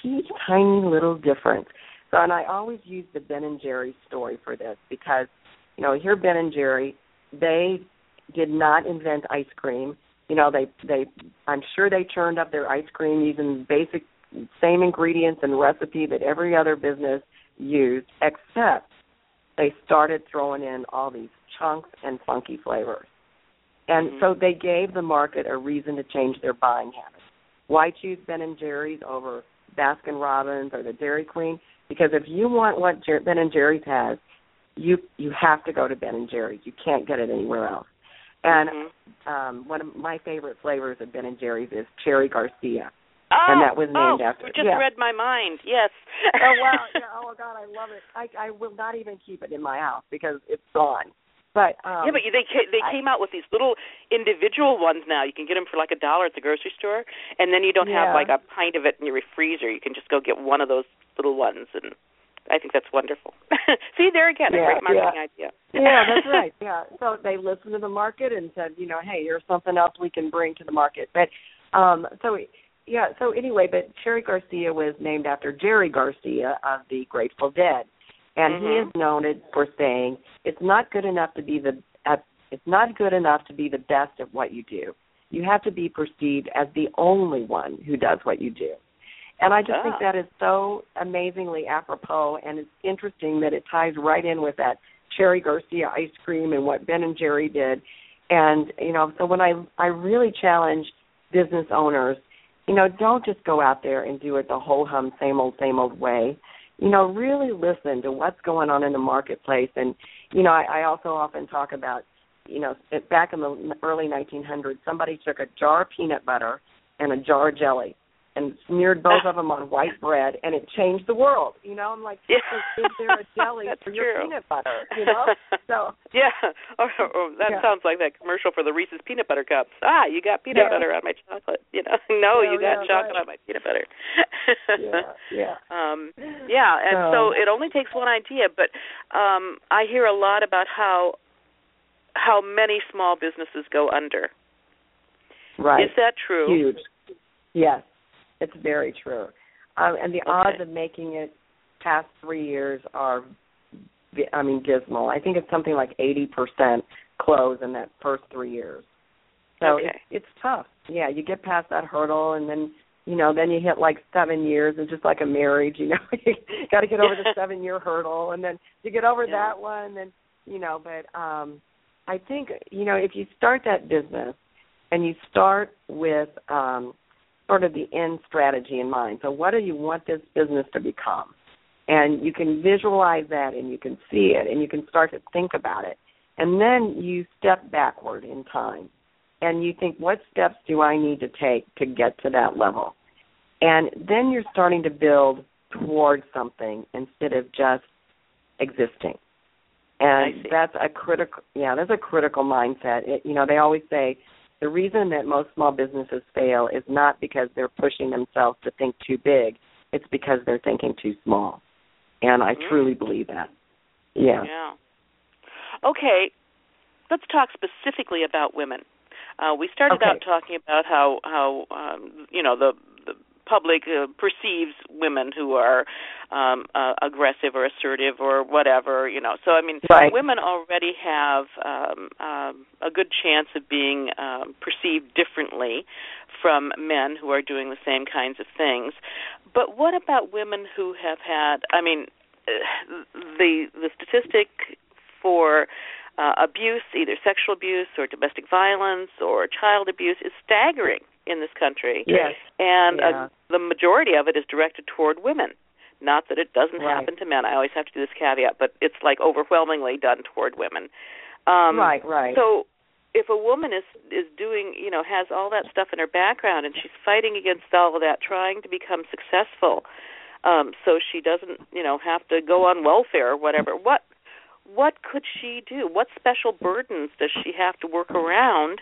Speaker 3: teeny tiny little difference. So and I always use the Ben and Jerry story for this because you know, here Ben and Jerry, they did not invent ice cream. You know, they they I'm sure they churned up their ice cream using basic same ingredients and recipe that every other business used, except they started throwing in all these chunks and funky flavors. And
Speaker 2: Mhm.
Speaker 3: so they gave the market a reason to change their buying habits. Why choose Ben and Jerry's over Baskin Robbins or the Dairy Queen? Because if you want what Jer- Ben and Jerry's has, you you have to go to Ben and Jerry's. You can't get it anywhere else. And
Speaker 2: Mhm.
Speaker 3: um one of my favorite flavors of Ben and Jerry's is Cherry Garcia.
Speaker 2: Oh,
Speaker 3: and that was named
Speaker 2: oh,
Speaker 3: after-
Speaker 2: You just
Speaker 3: yeah.
Speaker 2: read my mind. Yes.
Speaker 3: oh wow! Yeah, oh God, I love it. I I will not even keep it in my house because it's gone. But um,
Speaker 2: yeah, but they ca- they
Speaker 3: I-
Speaker 2: came out with these little individual ones now. You can get them for like a dollar at the grocery store, and then you don't
Speaker 3: Yeah.
Speaker 2: have like a pint of it in your freezer. You can just go get one of those little ones, and I think that's wonderful. See, there again, a great marketing
Speaker 3: yeah.
Speaker 2: idea.
Speaker 3: yeah, that's right. Yeah. So they listened to the market and said, you know, hey, here's something else we can bring to the market. But um so yeah, so anyway, but Cherry Garcia was named after Jerry Garcia of the Grateful Dead. And he
Speaker 2: Mhm.
Speaker 3: is noted for saying it's not good enough to be the at, it's not good enough to be the best at what you do. You have to be perceived as the only one who does what you do. And I just think
Speaker 2: Ah.
Speaker 3: that is so amazingly apropos, and it's interesting that it ties right in with that Cherry Garcia ice cream and what Ben and Jerry did. And you know, so when I I really challenge business owners, you know, don't just go out there and do it the whole hum same old same old way. You know, really listen to what's going on in the marketplace. And you know, I, I also often talk about, you know, back in the early 1900s, somebody took a jar of peanut butter and a jar of jelly and smeared both of them on white bread, and it changed the world. You know, I'm like,
Speaker 2: yeah.
Speaker 3: is there a jelly for your peanut butter? You know, so
Speaker 2: yeah, or, or that
Speaker 3: Yeah.
Speaker 2: sounds like that commercial for the Reese's peanut butter cups. Ah, you got peanut
Speaker 3: Yeah.
Speaker 2: butter on my chocolate. Know, no,
Speaker 3: Yeah,
Speaker 2: you got
Speaker 3: yeah,
Speaker 2: chocolate
Speaker 3: right.
Speaker 2: on my peanut butter.
Speaker 3: yeah, yeah.
Speaker 2: um yeah and so,
Speaker 3: So-
Speaker 2: it only takes one idea but um i hear a lot about how how many small businesses go under
Speaker 3: Right.
Speaker 2: is that true
Speaker 3: Huge. Yes, it's very true. Um, and the
Speaker 2: Okay.
Speaker 3: odds of making it past three years are, I mean, dismal. I think it's something like 80% close in that first three years. So
Speaker 2: Okay.
Speaker 3: it's, it's tough. Yeah, you get past that hurdle, and then you know, then you hit like seven years. It's just like a marriage, you know. you got to get over the seven-year hurdle, and then you get over
Speaker 2: Yeah.
Speaker 3: that one, then you know. But um I think you know if you start that business and you start with um sort of the end strategy in mind. So what do you want this business to become? And you can visualize that and you can see it and you can start to think about it. And then you step backward in time and you think, what steps do I need to take to get to that level? And then you're starting to build towards something instead of just existing. And that's a critical yeah, that's a critical mindset. It, you know, they always say the reason that most small businesses fail is not because they're pushing themselves to think too big. It's because they're thinking too small. And I
Speaker 2: Mm.
Speaker 3: truly believe that. Yeah.
Speaker 2: yeah okay let's talk specifically about women uh we started
Speaker 3: Okay.
Speaker 2: out talking about how how um you know the the public uh, perceives women who are um uh, aggressive or assertive or whatever you know so i mean
Speaker 3: Right.
Speaker 2: women already have um, um, a good chance of being um, perceived differently from men who are doing the same kinds of things. But what about women who have had? I mean, the the statistic for uh, abuse, either sexual abuse or domestic violence or child abuse, is staggering in this country,
Speaker 3: Yes.
Speaker 2: and
Speaker 3: Yeah.
Speaker 2: uh, the majority of it is directed toward women. Not that it doesn't
Speaker 3: Right.
Speaker 2: happen to men. I always have to do this caveat, but it's like overwhelmingly done toward women. Um,
Speaker 3: right, right.
Speaker 2: So, if a woman is is doing, you know, has all that stuff in her background, and she's fighting against all of that, trying to become successful, um, so she doesn't, you know, have to go on welfare or whatever. What what could she do? What special burdens does she have to work around,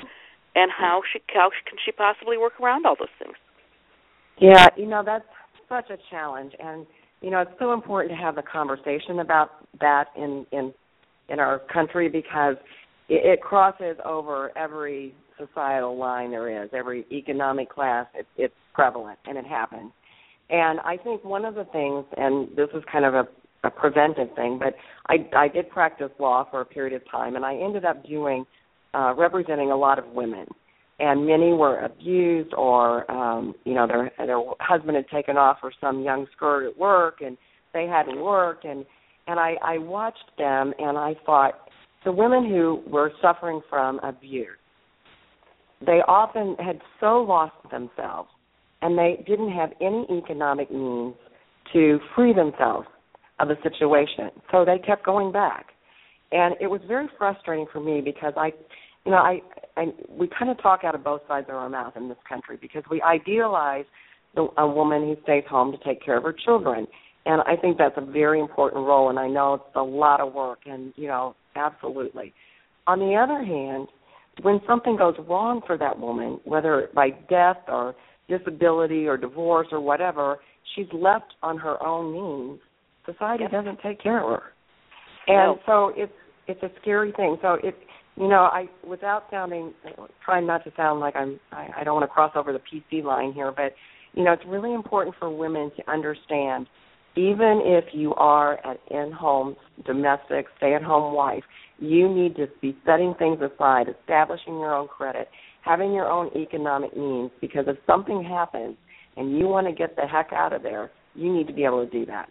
Speaker 2: and how she how can she possibly work around all those things?
Speaker 3: Yeah, you know, that's such a challenge and you know, it's so important to have the conversation about that in in in our country because it, it crosses over every societal line there is, every economic class. It, it's prevalent and it happens. And I think one of the things, and this is kind of a, a preventive thing, but I, I did practice law for a period of time, and I ended up doing uh, representing a lot of women. And many were abused or um you know their their husband had taken off for some young skirt at work and they hadn't worked. And and I I watched them and I thought the women who were suffering from abuse they often had so lost themselves and they didn't have any economic means to free themselves of the situation so they kept going back and it was very frustrating for me because I you know, I, I we kind of talk out of both sides of our mouth in this country because we idealize the, a woman who stays home to take care of her children, and I think that's a very important role. And I know it's a lot of work, and you know, absolutely. On the other hand, when something goes wrong for that woman, whether by death or disability or divorce or whatever, she's left on her own means. Society
Speaker 2: Yep.
Speaker 3: doesn't take care of her, and
Speaker 2: No.
Speaker 3: so it's it's a scary thing. So it you know, I without sounding trying not to sound like I'm I, I don't want to cross over the PC line here, but you know, it's really important for women to understand even if you are an in-home domestic stay-at-home wife, you need to be setting things aside, establishing your own credit, having your own economic means because if something happens and you want to get the heck out of there, you need to be able to do that.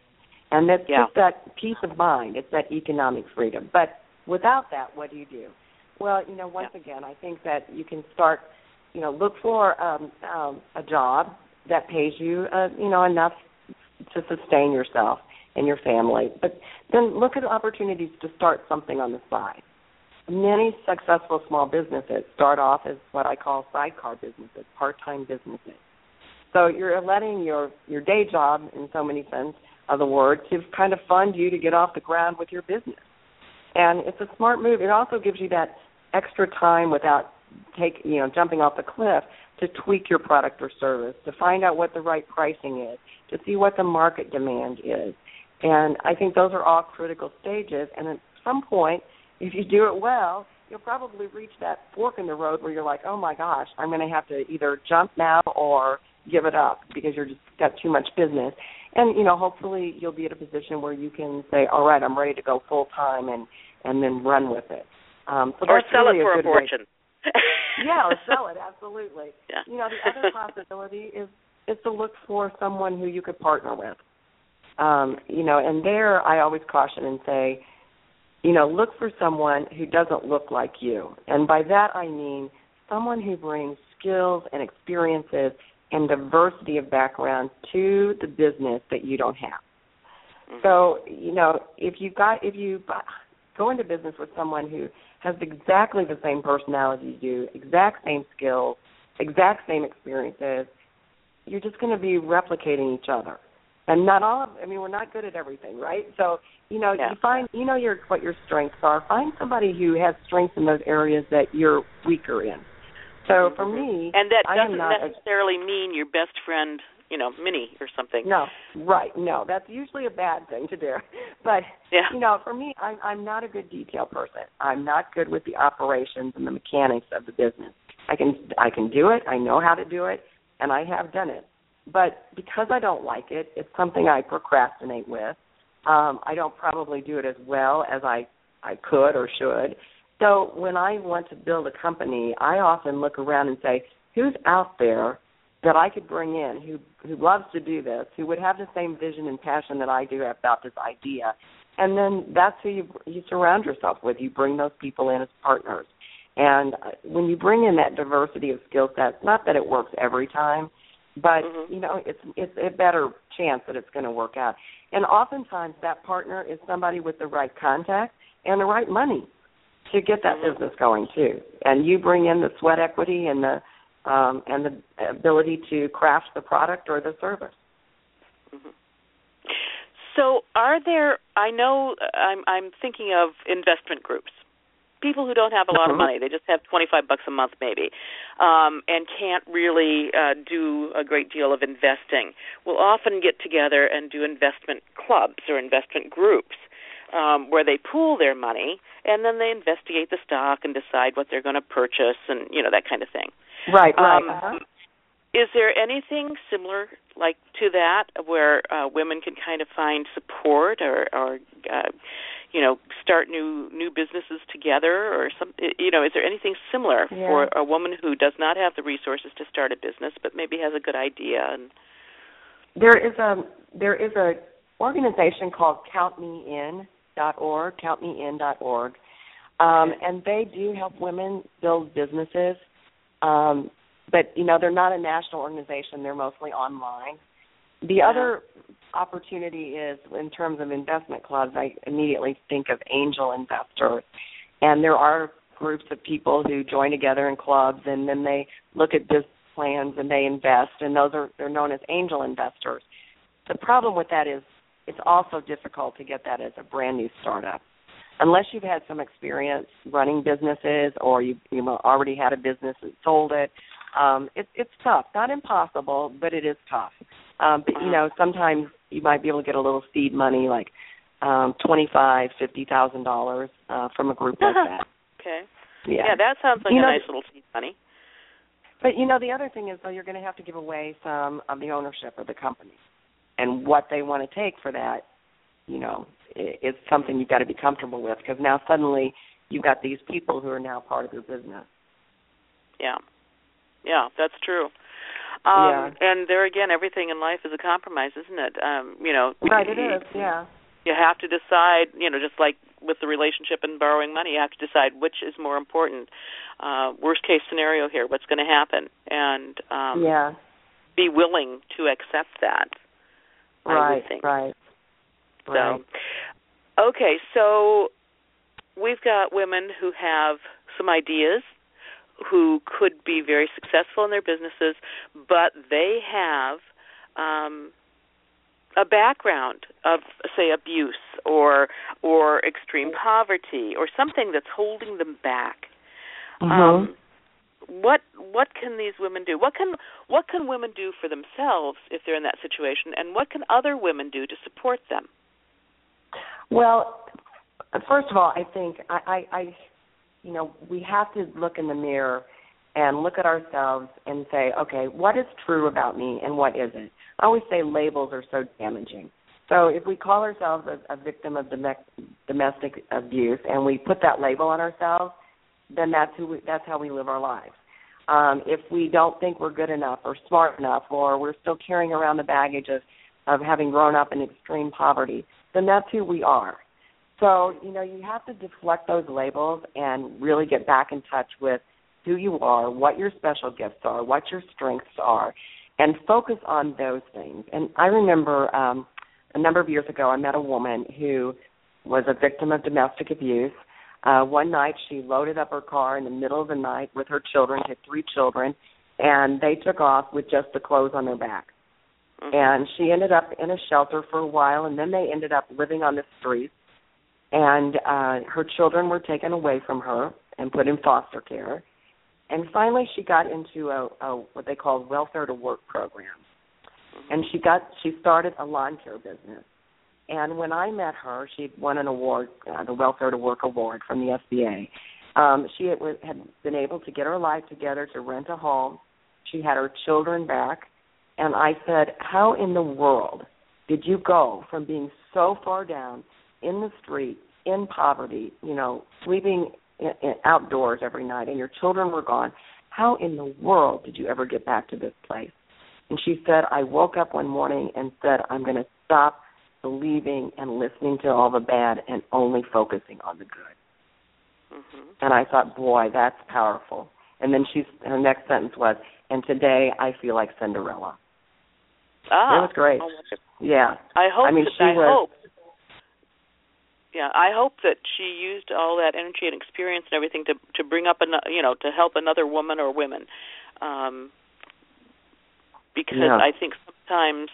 Speaker 3: And that's
Speaker 2: Yeah.
Speaker 3: just that peace of mind. It's that economic freedom. But without that, what do you do? Well, you know, once again, I think that you can start, you know, look for um, um, a job that pays you, uh, you know, enough to sustain yourself and your family. But then look at opportunities to start something on the side. Many successful small businesses start off as what I call sidecar businesses, part-time businesses. So you're letting your your day job, in so many sense of the word, to kind of fund you to get off the ground with your business. And it's a smart move. It also gives you that extra time without take you know jumping off the cliff to tweak your product or service, to find out what the right pricing is, to see what the market demand is. And I think those are all critical stages. And at some point, if you do it well, you'll probably reach that fork in the road where you're like, oh my gosh, I'm going to have to either jump now or give it up because you're just got too much business. And you know, hopefully you'll be at a position where you can say, all right, I'm ready to go full time and and then run with it. Um, so
Speaker 2: or sell
Speaker 3: really
Speaker 2: it for
Speaker 3: a,
Speaker 2: a fortune.
Speaker 3: yeah, or sell it absolutely.
Speaker 2: Yeah.
Speaker 3: You know, the other possibility is is to look for someone who you could partner with. Um, you know, and there I always caution and say, you know, look for someone who doesn't look like you. And by that I mean someone who brings skills and experiences and diversity of background to the business that you don't have.
Speaker 2: Mm-hmm.
Speaker 3: So, you know, if you got if you go into business with someone who has exactly the same personality as you do, exact same skills, exact same experiences, you're just going to be replicating each other. And not all of I mean we're not good at everything, right? So, you know,
Speaker 2: yeah.
Speaker 3: you find you know your what your strengths are. Find somebody who has strengths in those areas that you're weaker in. So for me,
Speaker 2: and that doesn't necessarily a, mean your best friend, you know, Minnie or something.
Speaker 3: No, right? No, that's usually a bad thing to do. But
Speaker 2: yeah.
Speaker 3: you know, for me, I'm I'm not a good detail person. I'm not good with the operations and the mechanics of the business. I can I can do it. I know how to do it, and I have done it. But because I don't like it, it's something I procrastinate with. Um, I don't probably do it as well as I I could or should. So when I want to build a company, I often look around and say, who's out there that I could bring in who who loves to do this, who would have the same vision and passion that I do about this idea, and then that's who you you surround yourself with. You bring those people in as partners, and uh, when you bring in that diversity of skill sets, not that it works every time, but
Speaker 2: mm-hmm.
Speaker 3: you know it's it's a better chance that it's going to work out. And oftentimes that partner is somebody with the right contact and the right money to get that
Speaker 2: mm-hmm.
Speaker 3: business going too. And you bring in the sweat equity and the um, and the ability to craft the product or the service.
Speaker 2: Mm-hmm. So, are there? I know I'm I'm thinking of investment groups. People who don't have a lot of
Speaker 3: Mhm.
Speaker 2: money, they just have 25 bucks a month maybe, um, and can't really uh, do a great deal of investing, will often get together and do investment clubs or investment groups um, where they pool their money and then they investigate the stock and decide what they're going to purchase and you know that kind of thing.
Speaker 3: Right, right.
Speaker 2: Um,
Speaker 3: uh-huh.
Speaker 2: Is there anything similar like to that where uh, women can kind of find support or, or uh, you know, start new new businesses together or some you know, is there anything similar
Speaker 3: Yeah.
Speaker 2: for a woman who does not have the resources to start a business but maybe has a good idea and
Speaker 3: There is a there is a organization called CountMeIn.org, CountMeIn.org, um, and they do help women build businesses. Um, but you know they're not a national organization; they're mostly online. The
Speaker 2: Yeah.
Speaker 3: other opportunity is in terms of investment clubs. I immediately think of angel investors, and there are groups of people who join together in clubs, and then they look at business plans and they invest, and those are they're known as angel investors. The problem with that is it's also difficult to get that as a brand new startup. Unless you've had some experience running businesses or you you know, already had a business and sold it, um, it, it's tough. Not impossible, but it is tough. Um, but you know, sometimes you might be able to get a little seed money, like um, twenty five, fifty thousand dollars uh, from a group like that.
Speaker 2: okay.
Speaker 3: Yeah.
Speaker 2: Yeah, that sounds like
Speaker 3: You
Speaker 2: a
Speaker 3: know-
Speaker 2: nice little seed money.
Speaker 3: But you know, the other thing is though, you're going to have to give away some of the ownership of the company, and what they want to take for that, you know, i- is something you've got to be comfortable with because now suddenly you've got these people who are now part of your business.
Speaker 2: Yeah. Yeah, that's true. Um
Speaker 3: Yeah.
Speaker 2: and there again everything in life is a compromise, isn't it? Um, you know,
Speaker 3: Right, it is. Yeah.
Speaker 2: you have to decide, you know, just like with the relationship and borrowing money, you have to decide which is more important. Uh worst case scenario here, what's going to happen and um
Speaker 3: yeah.
Speaker 2: be willing to accept that. I would
Speaker 3: Right.
Speaker 2: think.
Speaker 3: Right. Right.
Speaker 2: So, okay, so we've got women who have some ideas, who could be very successful in their businesses, but they have um, a background of, say, abuse or or extreme poverty or something that's holding them back.
Speaker 3: Mm-hmm.
Speaker 2: Um, what what can these women do? What can what can women do for themselves if they're in that situation, and what can other women do to support them?
Speaker 3: Well, first of all, I think I, I, I you know, we have to look in the mirror and look at ourselves and say, okay, what is true about me and what isn't? I always say labels are so damaging. So if we call ourselves a, a victim of domestic abuse and we put that label on ourselves, then that's who we, that's how we live our lives. Um, if we don't think we're good enough or smart enough, or we're still carrying around the baggage of of having grown up in extreme poverty, then that's who we are. So you know you have to deflect those labels and really get back in touch with who you are, what your special gifts are, what your strengths are, and focus on those things. And I remember um, a number of years ago, I met a woman who was a victim of domestic abuse uh, one night, she loaded up her car in the middle of the night with her children, had three children, and they took off with just the clothes on their back. Mm-hmm. And she ended up in a shelter for a while, and then they ended up living on the streets. And uh, her children were taken away from her and put in foster care. And finally, she got into a, a what they call welfare to work program, mm-hmm. and she got she started a lawn care business and when I met her, she won an award, uh, the Welfare to Work Award from the SBA. Um, she had, had been able to get her life together to rent a home. She had her children back. And I said, How in the world did you go from being so far down in the street, in poverty, you know, sleeping in, in, outdoors every night, and your children were gone? How in the world did you ever get back to this place? And she said, I woke up one morning and said, I'm going to stop believing and listening to all the bad and only focusing on the good.
Speaker 2: Mm-hmm.
Speaker 3: And I thought, boy, that's powerful. And then she's her next sentence was, "And today I feel like Cinderella."
Speaker 2: Ah,
Speaker 3: it was great.
Speaker 2: Oh,
Speaker 3: yeah.
Speaker 2: I hope.
Speaker 3: I mean,
Speaker 2: that,
Speaker 3: she
Speaker 2: I
Speaker 3: was.
Speaker 2: Hope, yeah, I hope that she used all that energy and experience and everything to to bring up an you know to help another woman or women, um, because
Speaker 3: yeah.
Speaker 2: I think sometimes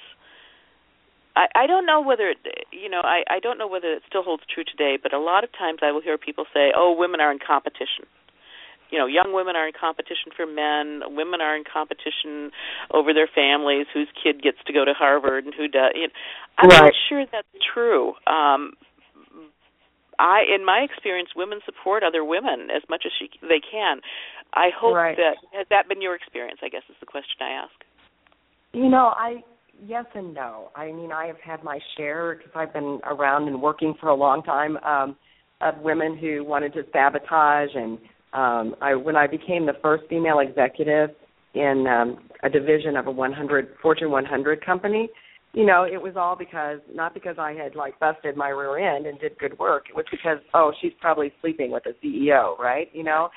Speaker 2: I, I don't know whether it, you know I, I don't know whether it still holds true today, but a lot of times I will hear people say, "Oh, women are in competition." You know, young women are in competition for men. Women are in competition over their families, whose kid gets to go to Harvard and who does. You know, I'm
Speaker 3: right.
Speaker 2: not sure that's true. Um, I, in my experience, women support other women as much as she, they can. I hope
Speaker 3: right.
Speaker 2: that has that been your experience. I guess is the question I ask.
Speaker 3: You know, I yes and no. I mean, I have had my share because I've been around and working for a long time um, of women who wanted to sabotage. And um, I, when I became the first female executive in um, a division of a 100 Fortune 100 company, you know, it was all because not because I had like busted my rear end and did good work. It was because oh, she's probably sleeping with a CEO, right? You know,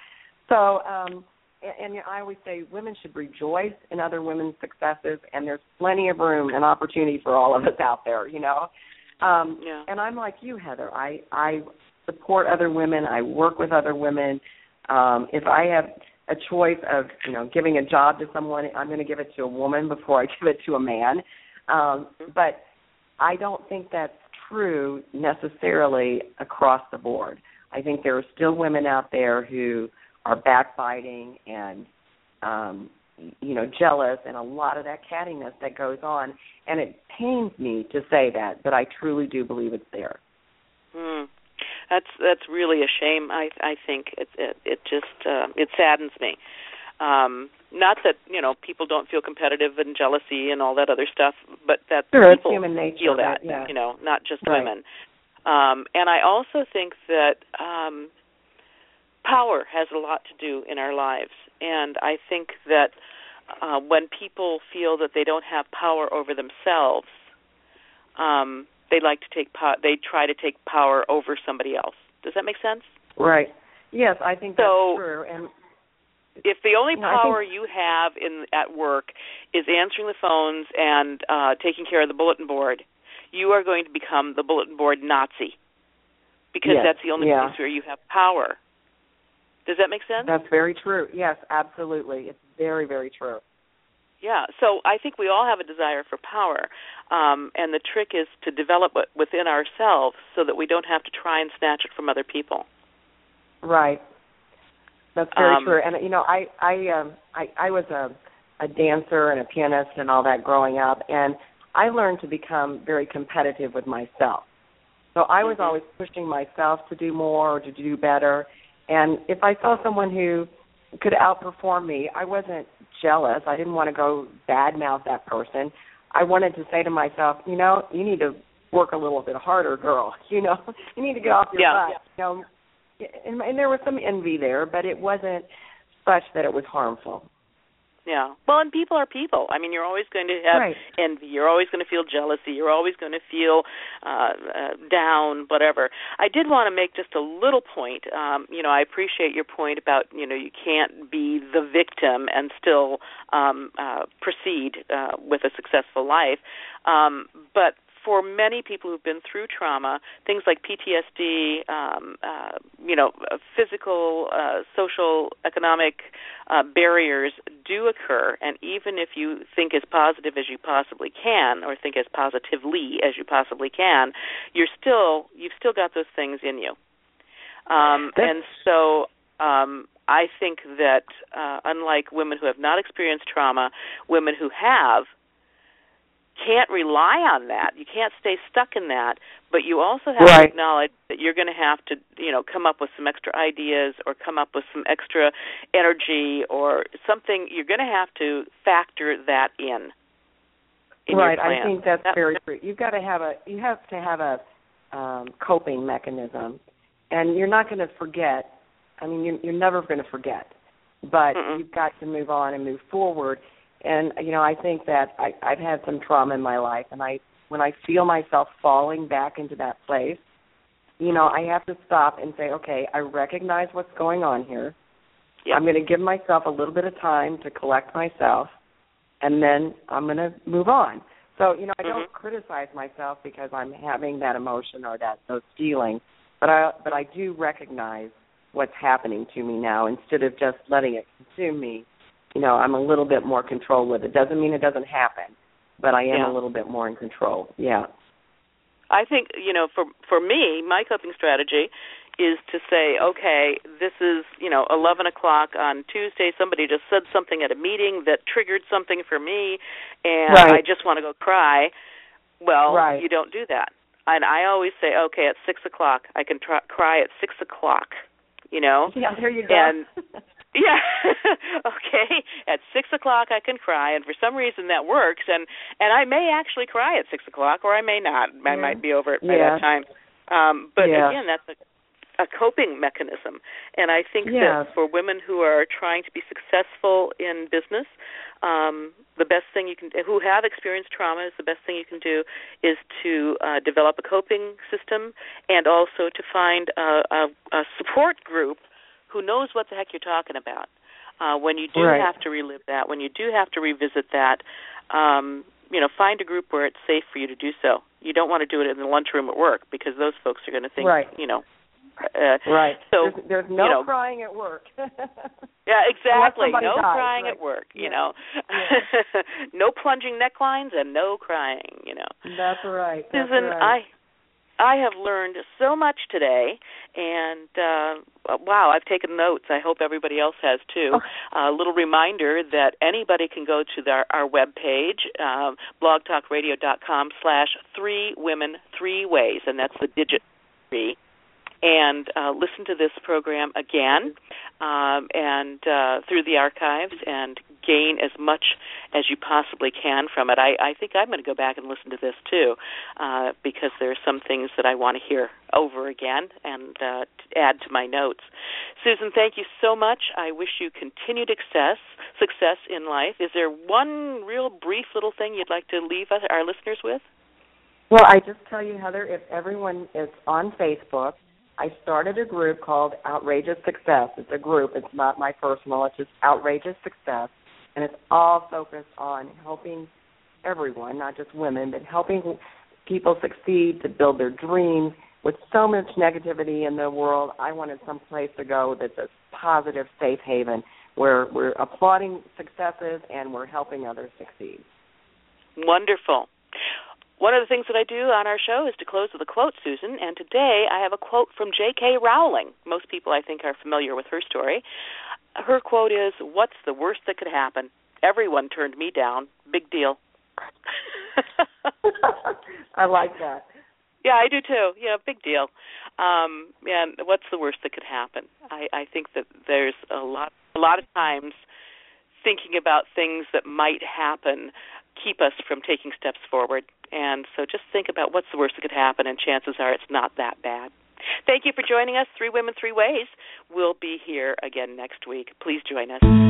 Speaker 3: so. um and, and I always say women should rejoice in other women's successes, and there's plenty of room and opportunity for all of us out there, you know. Um,
Speaker 2: yeah.
Speaker 3: And I'm like you, Heather. I I support other women. I work with other women. Um, if I have a choice of you know giving a job to someone, I'm going to give it to a woman before I give it to a man. Um, but I don't think that's true necessarily across the board. I think there are still women out there who are backbiting and um you know jealous and a lot of that cattiness that goes on. And it pains me to say that but i truly do believe it's there.
Speaker 2: Hmm. That's that's really a shame. I i think it it, it just uh, it saddens me. Um not that you know people don't feel competitive and jealousy and all that other stuff but that
Speaker 3: sure,
Speaker 2: people
Speaker 3: human nature,
Speaker 2: feel that
Speaker 3: yeah.
Speaker 2: you know not just
Speaker 3: right.
Speaker 2: women. Um and i also think that um power has a lot to do in our lives, and I think that uh, when people feel that they don't have power over themselves, um, they like to take po- they try to take power over somebody else. Does that make sense?
Speaker 3: Right. Yes, I think
Speaker 2: so,
Speaker 3: that's true. And
Speaker 2: if the only
Speaker 3: no,
Speaker 2: power
Speaker 3: think...
Speaker 2: you have in at work is answering the phones and uh, taking care of the bulletin board, you are going to become the bulletin board Nazi because
Speaker 3: yes.
Speaker 2: that's the only
Speaker 3: yeah.
Speaker 2: place where you have power Does that make sense?
Speaker 3: That's very true. Yes, absolutely. It's very, very true.
Speaker 2: Yeah, so I think we all have a desire for power, um, and the trick is to develop it within ourselves so that we don't have to try and snatch it from other people.
Speaker 3: Right. That's very
Speaker 2: Um,
Speaker 3: true. And you know, I I um I I was a a dancer and a pianist and all that growing up and I learned to become very competitive with myself. So I was
Speaker 2: Mhm.
Speaker 3: always pushing myself to do more or to do better. And if I saw someone who could outperform me, I wasn't jealous. I didn't want to go badmouth that person. I wanted to say to myself, you know, you need to work a little bit harder, girl. You know, you need to get off your
Speaker 2: Yeah.
Speaker 3: butt. You know, and, and there was some envy there, but it wasn't such that it was harmful.
Speaker 2: Yeah. Well, and people are people. I mean, you're always going to have
Speaker 3: Right.
Speaker 2: envy. You're always going to feel jealousy. You're always going to feel uh, uh, down, whatever. I did want to make just a little point. Um, you know, I appreciate your point about you know you can't be the victim and still um, uh, proceed uh, with a successful life. Um, but for many people who've been through trauma, things like PTSD, um, uh, you know, uh, physical, uh, social, economic uh, barriers do occur. And even if you think as positive as you possibly can, or think as positively as you possibly can, you're still you've still got those things in you. Um, and so um, I think that uh, unlike women who have not experienced trauma, women who have can't rely on that. You can't stay stuck in that, but you also have to acknowledge that you're going to have to, you know, come up with some extra ideas or come up with some extra energy or something. You're going to have to factor that in. in
Speaker 3: right. I think that's
Speaker 2: That-
Speaker 3: very true. You've got to have a you have to have a um coping mechanism. And you're not going to forget. I mean, you're, you're never going to forget. But
Speaker 2: Mm-mm.
Speaker 3: you've got to move on and move forward. And you know, I think that I I've had some trauma in my life and I when I feel myself falling back into that place, you know, I have to stop and say, okay, I recognize what's going on here.
Speaker 2: Yep.
Speaker 3: I'm going to give myself a little bit of time to collect myself, and then I'm going to move on. So, you know, I don't
Speaker 2: Mhm.
Speaker 3: criticize myself because I'm having that emotion or that those feelings, but I but I do recognize what's happening to me now instead of just letting it consume me. You know, I'm a little bit more control with it. Doesn't mean it doesn't happen, but I am
Speaker 2: Yeah.
Speaker 3: a little bit more in control. Yeah.
Speaker 2: I think you know for for me, my coping strategy is to say, okay, this is you know eleven o'clock on Tuesday. Somebody just said something at a meeting that triggered something for me, and
Speaker 3: Right.
Speaker 2: I just want to go cry. Well,
Speaker 3: Right.
Speaker 2: you don't do that. And I always say, okay, at six o'clock, I can try, cry at six o'clock. You know,
Speaker 3: Yeah, there you go.
Speaker 2: And- yeah. okay. At six o'clock I can cry, and for some reason that works. And and I may actually cry at six o'clock, or I may not. I
Speaker 3: Yeah.
Speaker 2: might be over it by
Speaker 3: Yeah.
Speaker 2: that time. Um, but
Speaker 3: Yeah.
Speaker 2: again, that's a a coping mechanism. And I think
Speaker 3: Yes.
Speaker 2: that for women who are trying to be successful in business, um, the best thing you can who have experienced trauma is the best thing you can do is to uh, develop a coping system and also to find a, a, a support group who knows what the heck you're talking about. Uh, when you do
Speaker 3: Right.
Speaker 2: have to relive that, when you do have to revisit that, um, you know, find a group where it's safe for you to do so. You don't want to do it in the lunchroom at work because those folks are going to think,
Speaker 3: Right.
Speaker 2: you know. Uh,
Speaker 3: right.
Speaker 2: So
Speaker 3: there's, there's no
Speaker 2: you know,
Speaker 3: crying at work.
Speaker 2: yeah, exactly. No
Speaker 3: dies,
Speaker 2: crying
Speaker 3: right.
Speaker 2: at work, you
Speaker 3: Yeah.
Speaker 2: know. no plunging necklines and no crying, you know.
Speaker 3: That's right. That's
Speaker 2: Susan,
Speaker 3: right.
Speaker 2: I I have learned so much today, and uh, wow, I've taken notes. I hope everybody else has too.
Speaker 3: Oh.
Speaker 2: A little reminder that anybody can go to their, our web page, um, blogtalkradio.com slash three women three ways, and that's the digit three and uh, listen to this program again um, and uh, through the archives and gain as much as you possibly can from it. I, I think I'm going to go back and listen to this too uh, because there are some things that I want to hear over again and uh, add to my notes. Susan, thank you so much. I wish you continued success success in life. Is there one real brief little thing you'd like to leave us, our listeners with?
Speaker 3: Well, I just tell you, Heather, if everyone is on Facebook, I started a group called Outrageous Success. It's a group. It's not my personal. It's just Outrageous Success, and it's all focused on helping everyone, not just women, but helping people succeed to build their dreams. With so much negativity in the world, I wanted some place to go that's a positive safe haven where we're applauding successes and we're helping others succeed.
Speaker 2: Wonderful. One of the things that I do on our show is to close with a quote, Susan, and today I have a quote from J.K. Rowling. Most people, I think, are familiar with her story. Her quote is, What's the worst that could happen? Everyone turned me down. Big deal.
Speaker 3: I like that.
Speaker 2: Yeah, I do too. Yeah, big deal. Um, and what's the worst that could happen? I, I think that there's a lot, a lot of times thinking about things that might happen keep us from taking steps forward. And so just think about what's the worst that could happen, and chances are it's not that bad. Thank you for joining us. Three Women, Three Ways. We'll be here again next week. Please join us.